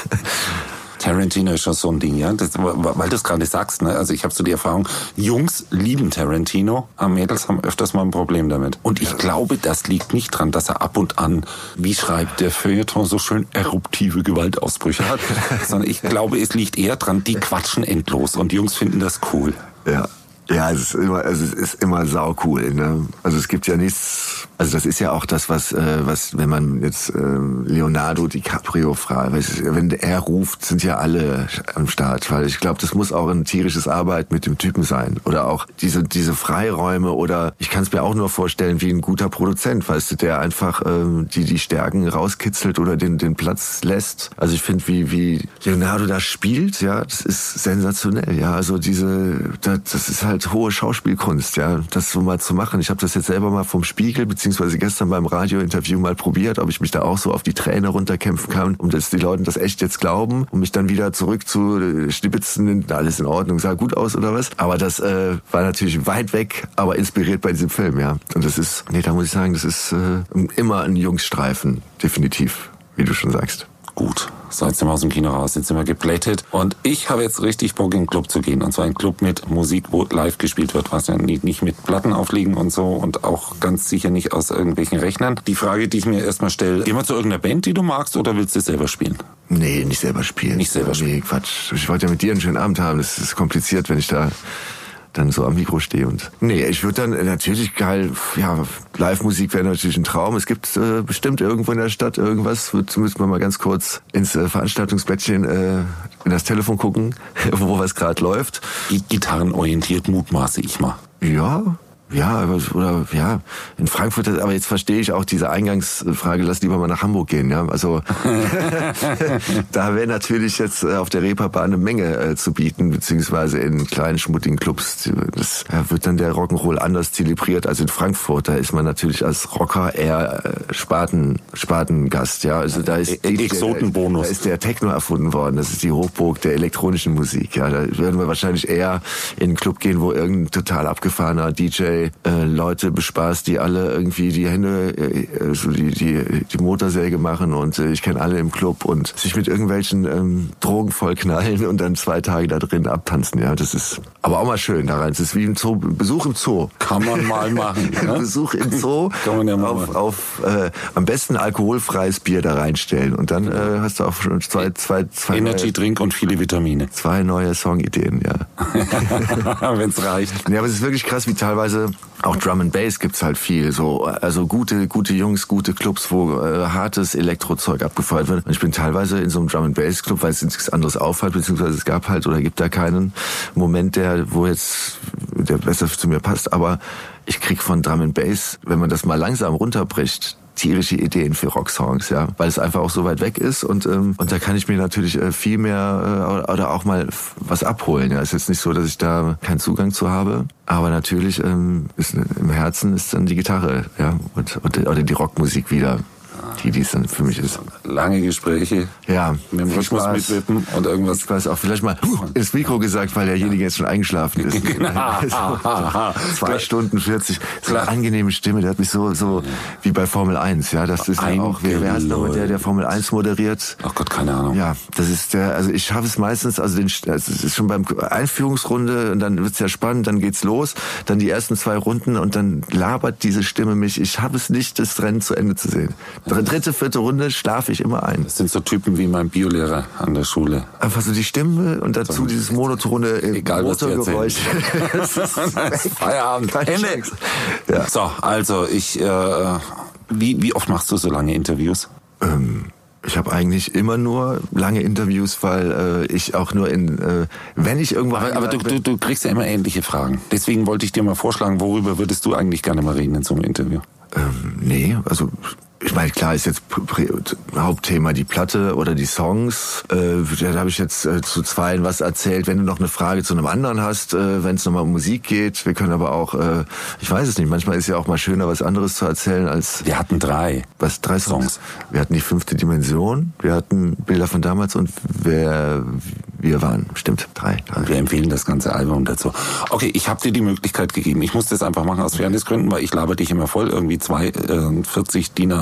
Tarantino ist schon so ein Ding, ja. Das, weil du es gerade sagst, ne? Also ich habe so die Erfahrung, Jungs lieben Tarantino, aber Mädels haben öfters mal ein Problem damit. Und ich glaube, das liegt nicht dran, dass er ab und an, wie schreibt der Feuilleton so schön, eruptive Gewaltausbrüche hat, sondern ich glaube, es liegt eher dran, die quatschen endlos und Jungs finden das cool. Ja. Ja, es ist immer, also es ist immer sau cool. Ne? Also es gibt ja nichts. Also das ist ja auch das, was, äh, was, wenn man jetzt äh, Leonardo DiCaprio fragt, wenn er ruft, sind ja alle am Start, weil ich glaube, das muss auch ein tierisches Arbeit mit dem Typen sein oder auch diese diese Freiräume oder ich kann es mir auch nur vorstellen wie ein guter Produzent, weißt du, der einfach äh, die die Stärken rauskitzelt oder den den Platz lässt. Also ich finde, wie wie Leonardo da spielt, ja, das ist sensationell. Ja, also diese, das, das ist halt halt hohe Schauspielkunst, ja, das so mal zu machen. Ich habe das jetzt selber mal vom Spiegel beziehungsweise gestern beim Radiointerview mal probiert, ob ich mich da auch so auf die Träne runterkämpfen kann, um dass die Leute das echt jetzt glauben, um mich dann wieder zurück zu äh, schnipitzen, alles in Ordnung, sah gut aus oder was. Aber das äh, war natürlich weit weg, aber inspiriert bei diesem Film, ja. Und das ist, nee, da muss ich sagen, das ist äh, immer ein Jungsstreifen, definitiv, wie du schon sagst gut. Jetzt sind wir aus dem Kino raus, jetzt sind wir geplättet. Und ich habe jetzt richtig Bock, in den Club zu gehen. Und zwar ein Club mit Musik, wo live gespielt wird, was ja nicht, mit Platten aufliegen und so und auch ganz sicher nicht aus irgendwelchen Rechnern. Die Frage, die ich mir erstmal stelle, geh mal zu irgendeiner Band, die du magst, oder willst du selber spielen? Nee, nicht selber spielen. Nicht selber spielen. Nee, Quatsch. Ich wollte ja mit dir einen schönen Abend haben. Das ist kompliziert, wenn ich da dann so am Mikro stehe und nee, ich würde dann äh, natürlich geil, ja, Live-Musik wäre natürlich ein Traum. Es gibt äh, bestimmt irgendwo in der Stadt irgendwas, wird, müssen wir mal ganz kurz ins äh, Veranstaltungsbettchen äh, in das Telefon gucken, wo was gerade läuft. Gitarrenorientiert mutmaße ich mal. Ja, ja, oder ja, in Frankfurt, aber jetzt verstehe ich auch diese Eingangsfrage, lass lieber mal nach Hamburg gehen, ja. Also da wäre natürlich jetzt äh, auf der Reeperbahn eine Menge äh, zu bieten, beziehungsweise in kleinen schmuttigen Clubs. Das ja, wird dann der Rock'n'Roll anders zelebriert als in Frankfurt. Da ist man natürlich als Rocker eher äh, Spaten, Spatengast, ja. Also da ist e Exotenbonus. Da ist der Techno erfunden worden. Das ist die Hochburg der elektronischen Musik. Ja, da würden wir wahrscheinlich eher in einen Club gehen, wo irgendein total abgefahrener DJ äh, Leute bespaßt, die alle irgendwie die Hände, äh, so die, die, die Motorsäge machen und äh, ich kenne alle im Club und sich mit irgendwelchen ähm, Drogen vollknallen und dann zwei Tage da drin abtanzen. Ja, das ist aber auch mal schön daran. Es ist wie ein Zoo, Besuch im Zoo. Kann man mal machen. Ne? Besuch im Zoo. Kann man ja mal auf, machen. auf äh, am besten alkoholfreies Bier da reinstellen und dann äh, hast du auch schon zwei, zwei, zwei Energy neue, Drink und viele Vitamine. Zwei neue Songideen, ja. Wenn es reicht. Ja, aber es ist wirklich krass, wie teilweise auch Drum and Bass gibt's halt viel, so also gute gute Jungs, gute Clubs, wo äh, hartes Elektrozeug abgefeuert wird. Und ich bin teilweise in so einem Drum and Bass Club, weil es nichts anderes auffällt, beziehungsweise es gab halt oder gibt da keinen Moment, der wo jetzt der besser zu mir passt. Aber ich krieg von Drum and Bass, wenn man das mal langsam runterbricht, tierische Ideen für Rocksongs, ja, weil es einfach auch so weit weg ist und ähm, und da kann ich mir natürlich äh, viel mehr äh, oder auch mal was abholen. Ja, ist jetzt nicht so, dass ich da keinen Zugang zu habe, aber natürlich ähm, ist im Herzen ist dann die Gitarre, ja, und, und oder die Rockmusik wieder die dies dann für mich ist. Lange Gespräche. Ja. Mit dem Rhythmus mitwippen und irgendwas. Ich weiß auch vielleicht mal ins Mikro gesagt, weil derjenige jetzt schon eingeschlafen ist. Genau. Zwei Stunden 40. So eine angenehme Stimme, der hat mich so, so wie bei Formel 1, ja. Das ist ja auch, wer, wer ist nochmal der, der Formel 1 moderiert? Ach Gott, keine Ahnung. Ja, das ist der, also ich schaffe es meistens, also den, also es ist schon beim Einführungsrunde und dann wird's ja spannend, dann geht's los, dann die ersten zwei Runden und dann labert diese Stimme mich. Ich habe es nicht, das Rennen zu Ende zu sehen dritte, vierte Runde schlafe ich immer ein. Das sind so Typen wie mein Biolehrer an der Schule. Einfach so die Stimme und dazu so dieses monotone Egal, Motorgeräusch. das ist Feierabend. Ende. Ja. So, also ich, äh, wie, wie oft machst du so lange Interviews? Ähm, ich habe eigentlich immer nur lange Interviews, weil äh, ich auch nur in, äh, wenn ich irgendwo. Aber, aber du, du, du kriegst ja immer ähnliche Fragen. Deswegen wollte ich dir mal vorschlagen, worüber würdest du eigentlich gerne mal reden in so einem Interview? Ähm, nee, also ich meine, klar ist jetzt Hauptthema die Platte oder die Songs. Äh, da habe ich jetzt äh, zu zweien was erzählt. Wenn du noch eine Frage zu einem anderen hast, äh, wenn es nochmal um Musik geht, wir können aber auch, äh, ich weiß es nicht, manchmal ist ja auch mal schöner, was anderes zu erzählen als... Wir hatten drei. Was, drei Songs? Songs. Wir hatten die fünfte Dimension, wir hatten Bilder von damals und wer wir waren. Stimmt, drei. Und wir empfehlen das ganze Album dazu. Okay, ich habe dir die Möglichkeit gegeben. Ich muss das einfach machen aus Fairnessgründen, weil ich laber dich immer voll. Irgendwie zwei, äh, 40 DIN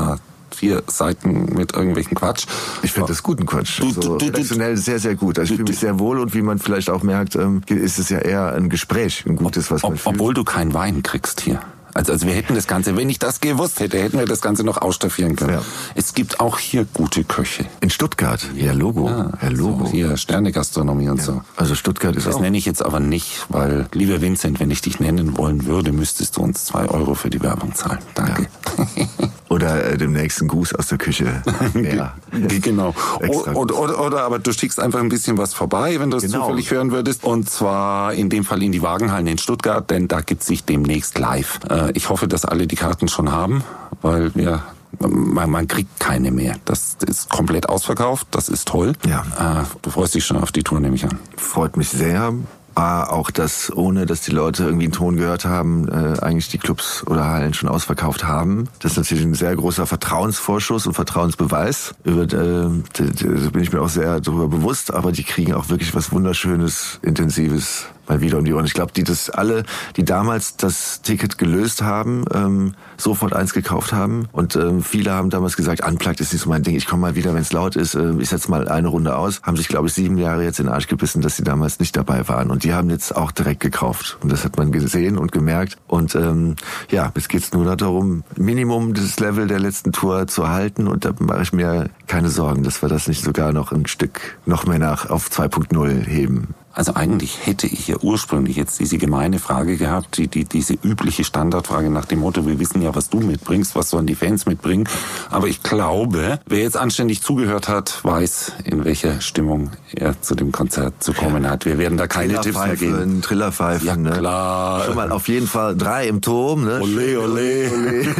vier Seiten mit irgendwelchen Quatsch. Ich finde das guten Quatsch. Du- so du- du- redaktionell sehr, sehr gut. Also ich fühle mich sehr wohl und wie man vielleicht auch merkt, ähm, ist es ja eher ein Gespräch, ein gutes, was man Ob, fühlt. obwohl du keinen Wein kriegst hier. Also, also wir hätten das Ganze, wenn ich das gewusst hätte, hätten wir das Ganze noch ausstaffieren können. Ja. Es gibt auch hier gute Köche. In Stuttgart, ja Logo, ja, Logo. So, hier Sternegastronomie und so. Also Stuttgart ist Das auch nenne ich jetzt aber nicht, weil, lieber Vincent, wenn ich dich nennen wollen würde, müsstest du uns zwei Euro für die Werbung zahlen. Danke. oder äh, dem nächsten Gruß aus der Küche. Ja. genau. Oder, oder, oder aber du schickst einfach ein bisschen was vorbei, wenn du es Genau. zufällig hören würdest. Und zwar in dem Fall in die Wagenhallen in Stuttgart, denn da gibt sich demnächst live. Äh, ich hoffe, dass alle die Karten schon haben, weil wir man, man kriegt keine mehr. Das ist komplett ausverkauft. Das ist toll. Ja. Äh, du freust dich schon auf die Tour, nehme ich an. Freut mich sehr. Ah, auch dass, ohne dass die Leute irgendwie einen Ton gehört haben, äh, eigentlich die Clubs oder Hallen schon ausverkauft haben. Das ist natürlich ein sehr großer Vertrauensvorschuss und Vertrauensbeweis. Über, äh, da bin ich mir auch sehr darüber bewusst, aber die kriegen auch wirklich was Wunderschönes, Intensives mal wieder um die Ohren. Ich glaube, die das alle, die damals das Ticket gelöst haben, ähm, sofort eins gekauft haben. Und ähm, viele haben damals gesagt, Unplugged ist nicht so mein Ding. Ich komme mal wieder, wenn es laut ist. Äh, ich setze mal eine Runde aus. Haben sich, glaube ich, sieben Jahre jetzt in den Arsch gebissen, dass sie damals nicht dabei waren. Und die haben jetzt auch direkt gekauft. Und das hat man gesehen und gemerkt. Und ähm, ja, jetzt geht's nur darum, Minimum das Level der letzten Tour zu halten. Und da mache ich mir keine Sorgen, dass wir das nicht sogar noch ein Stück noch mehr nach auf 2.0 heben. Also eigentlich hätte ich ja ursprünglich jetzt diese gemeine Frage gehabt, die, die, diese übliche Standardfrage nach dem Motto, wir wissen ja, was du mitbringst, was sollen die Fans mitbringen. Aber ich glaube, wer jetzt anständig zugehört hat, weiß, in welcher Stimmung er zu dem Konzert zu kommen hat. Wir werden da keine Tipps mehr geben. Trillerpfeifen. Ja, ne? klar. Schon mal auf jeden Fall drei im Turm. Ne? Ole, ole.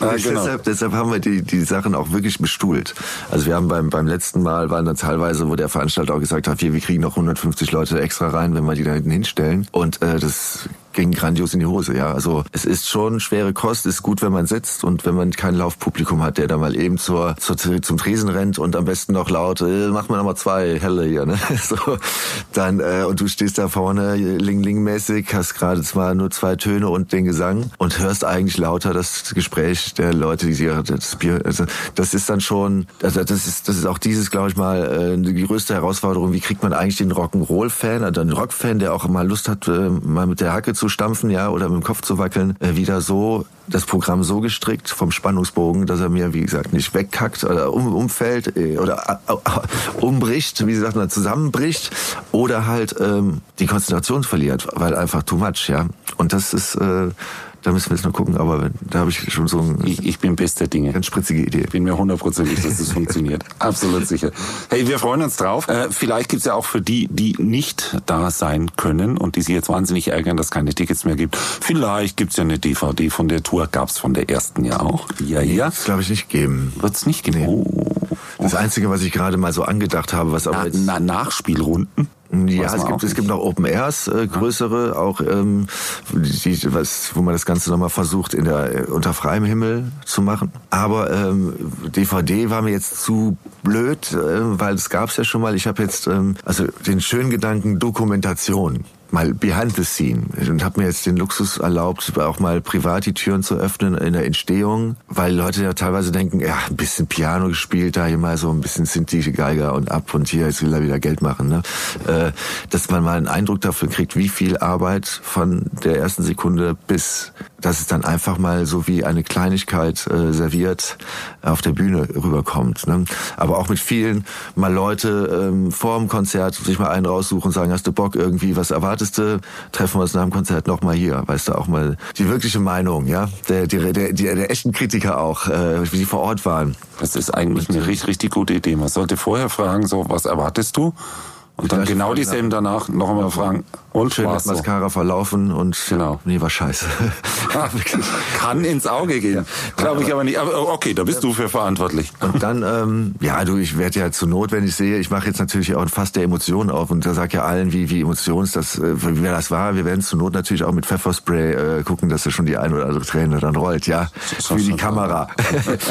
Ja, genau. deshalb, deshalb haben wir die, die Sachen auch wirklich bestuhlt. Also wir haben beim, beim letzten Mal, waren da teilweise, wo der Veranstalter auch gesagt hat, wir, wir kriegen noch 150 Leute extra rein, wenn wir die da hinten hinstellen. Und äh, das ging grandios in die Hose, ja. Also es ist schon schwere Kost, ist gut, wenn man sitzt und wenn man kein Laufpublikum hat, der da mal eben zur, zur zum Tresen rennt und am besten noch laut, äh, mach mal nochmal zwei Helle hier, ne? So, dann, äh, und du stehst da vorne ling-ling-mäßig, hast gerade zwar nur zwei Töne und den Gesang und hörst eigentlich lauter das Gespräch der Leute, die dir das Bier, also das ist dann schon, also das ist, das ist auch dieses, glaube ich mal, äh, die größte Herausforderung, wie kriegt man eigentlich den Rock'n'Roll-Fan, also den Rock-Fan, der auch mal Lust hat, äh, mal mit der Hacke zu stampfen, ja, oder mit dem Kopf zu wackeln, äh, wieder so das Programm so gestrickt vom Spannungsbogen, dass er mir, wie gesagt, nicht wegkackt oder um, umfällt äh, oder äh, umbricht, wie sagt zusammenbricht oder halt ähm, die Konzentration verliert, weil einfach too much, ja. Und das ist, äh, da müssen wir jetzt noch gucken, aber da habe ich schon so eine Ich, ich bin bester Dinge. ganz spritzige Idee. bin mir hundertprozentig, dass das funktioniert. Absolut sicher. Hey, wir freuen uns drauf. Äh, vielleicht gibt's ja auch für die, die nicht da sein können und die sich jetzt wahnsinnig ärgern, dass es keine Tickets mehr gibt. Vielleicht gibt's ja eine DVD von der Tour. Gab's von der ersten ja auch. Ja, ja. Das glaube ich nicht geben. Wird's nicht geben. Oh. Das Einzige, was ich gerade mal so angedacht habe, was aber Na, na, Nachspielrunden? Ja, es gibt, auch es gibt noch Open Airs, äh, größere, auch ähm, die, was, wo man das Ganze nochmal versucht, in der äh, unter freiem Himmel zu machen. Aber ähm, DVD war mir jetzt zu blöd, äh, weil es gab's ja schon mal. Ich habe jetzt ähm, also den schönen Gedanken Dokumentation mal behind the scene und habe mir jetzt den Luxus erlaubt, auch mal privat die Türen zu öffnen in der Entstehung, weil Leute ja teilweise denken, ja, ein bisschen Piano gespielt, da hier mal so ein bisschen Sinti Geiger und ab und hier jetzt will er wieder Geld machen, ne? Äh, dass man mal einen Eindruck dafür kriegt, wie viel Arbeit von der ersten Sekunde bis dass es dann einfach mal so wie eine Kleinigkeit äh, serviert auf der Bühne rüberkommt. Ne? Aber auch mit vielen mal Leute ähm, vor dem Konzert sich mal einen raussuchen und sagen, hast du Bock irgendwie, was erwartest du? Treffen wir uns nach dem Konzert noch mal hier. Weißt du, auch mal die wirkliche Meinung, ja, der, der, der, der echten Kritiker auch, äh, wie sie vor Ort waren. Das ist eigentlich eine richtig, richtig gute Idee. Man sollte vorher fragen, so, was erwartest du? Und dann genau dieselben danach noch einmal fragen. Und Schön mit so. Mascara verlaufen und Genau. nee, war scheiße. Kann ins Auge gehen. Glaube ich aber nicht. Aber okay, da bist du für verantwortlich. Und dann, ähm, ja, du, ich werde ja zur Not, wenn ich sehe, ich mache jetzt natürlich auch ein Fass der Emotionen auf und da sag ja allen, wie wie emotions das, äh, wie das war. Wir werden zur Not natürlich auch mit Pfefferspray äh, gucken, dass da schon die ein oder andere Träne dann rollt, ja, wie die Kamera.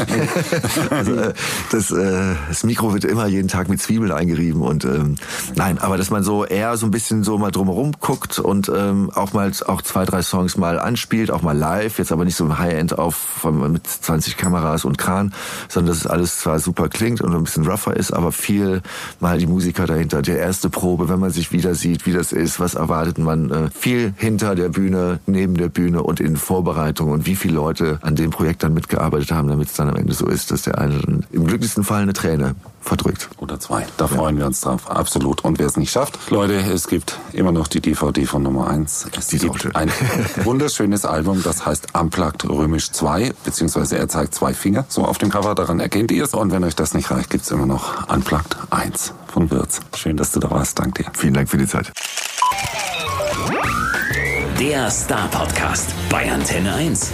also, äh, das, äh, das Mikro wird immer jeden Tag mit Zwiebeln eingerieben und ähm, Nein, aber dass man so eher so ein bisschen so mal drumherum guckt und ähm, auch mal auch zwei, drei Songs mal anspielt, auch mal live, jetzt aber nicht so ein High-End auf mit 20 Kameras und Kran, sondern dass es alles zwar super klingt und ein bisschen rougher ist, aber viel mal die Musiker dahinter, die erste Probe, wenn man sich wieder sieht, wie das ist, was erwartet man, äh, viel hinter der Bühne, neben der Bühne und in Vorbereitung und wie viele Leute an dem Projekt dann mitgearbeitet haben, damit es dann am Ende so ist, dass der eine im glücklichsten Fall eine Träne verdrückt. Oder zwei. Da ja. freuen wir uns drauf. Absolut. Und wer es nicht schafft, Leute, es gibt immer noch die DVD von Nummer eins. Es die gibt ein wunderschönes Album, das heißt Unplugged Römisch 2, beziehungsweise er zeigt zwei Finger, so auf dem Cover, daran erkennt ihr es. Und wenn euch das nicht reicht, gibt's immer noch Unplugged 1 von Wirz. Schön, dass du da warst. Dank dir. Vielen Dank für die Zeit. Der Star Podcast bei Antenne 1.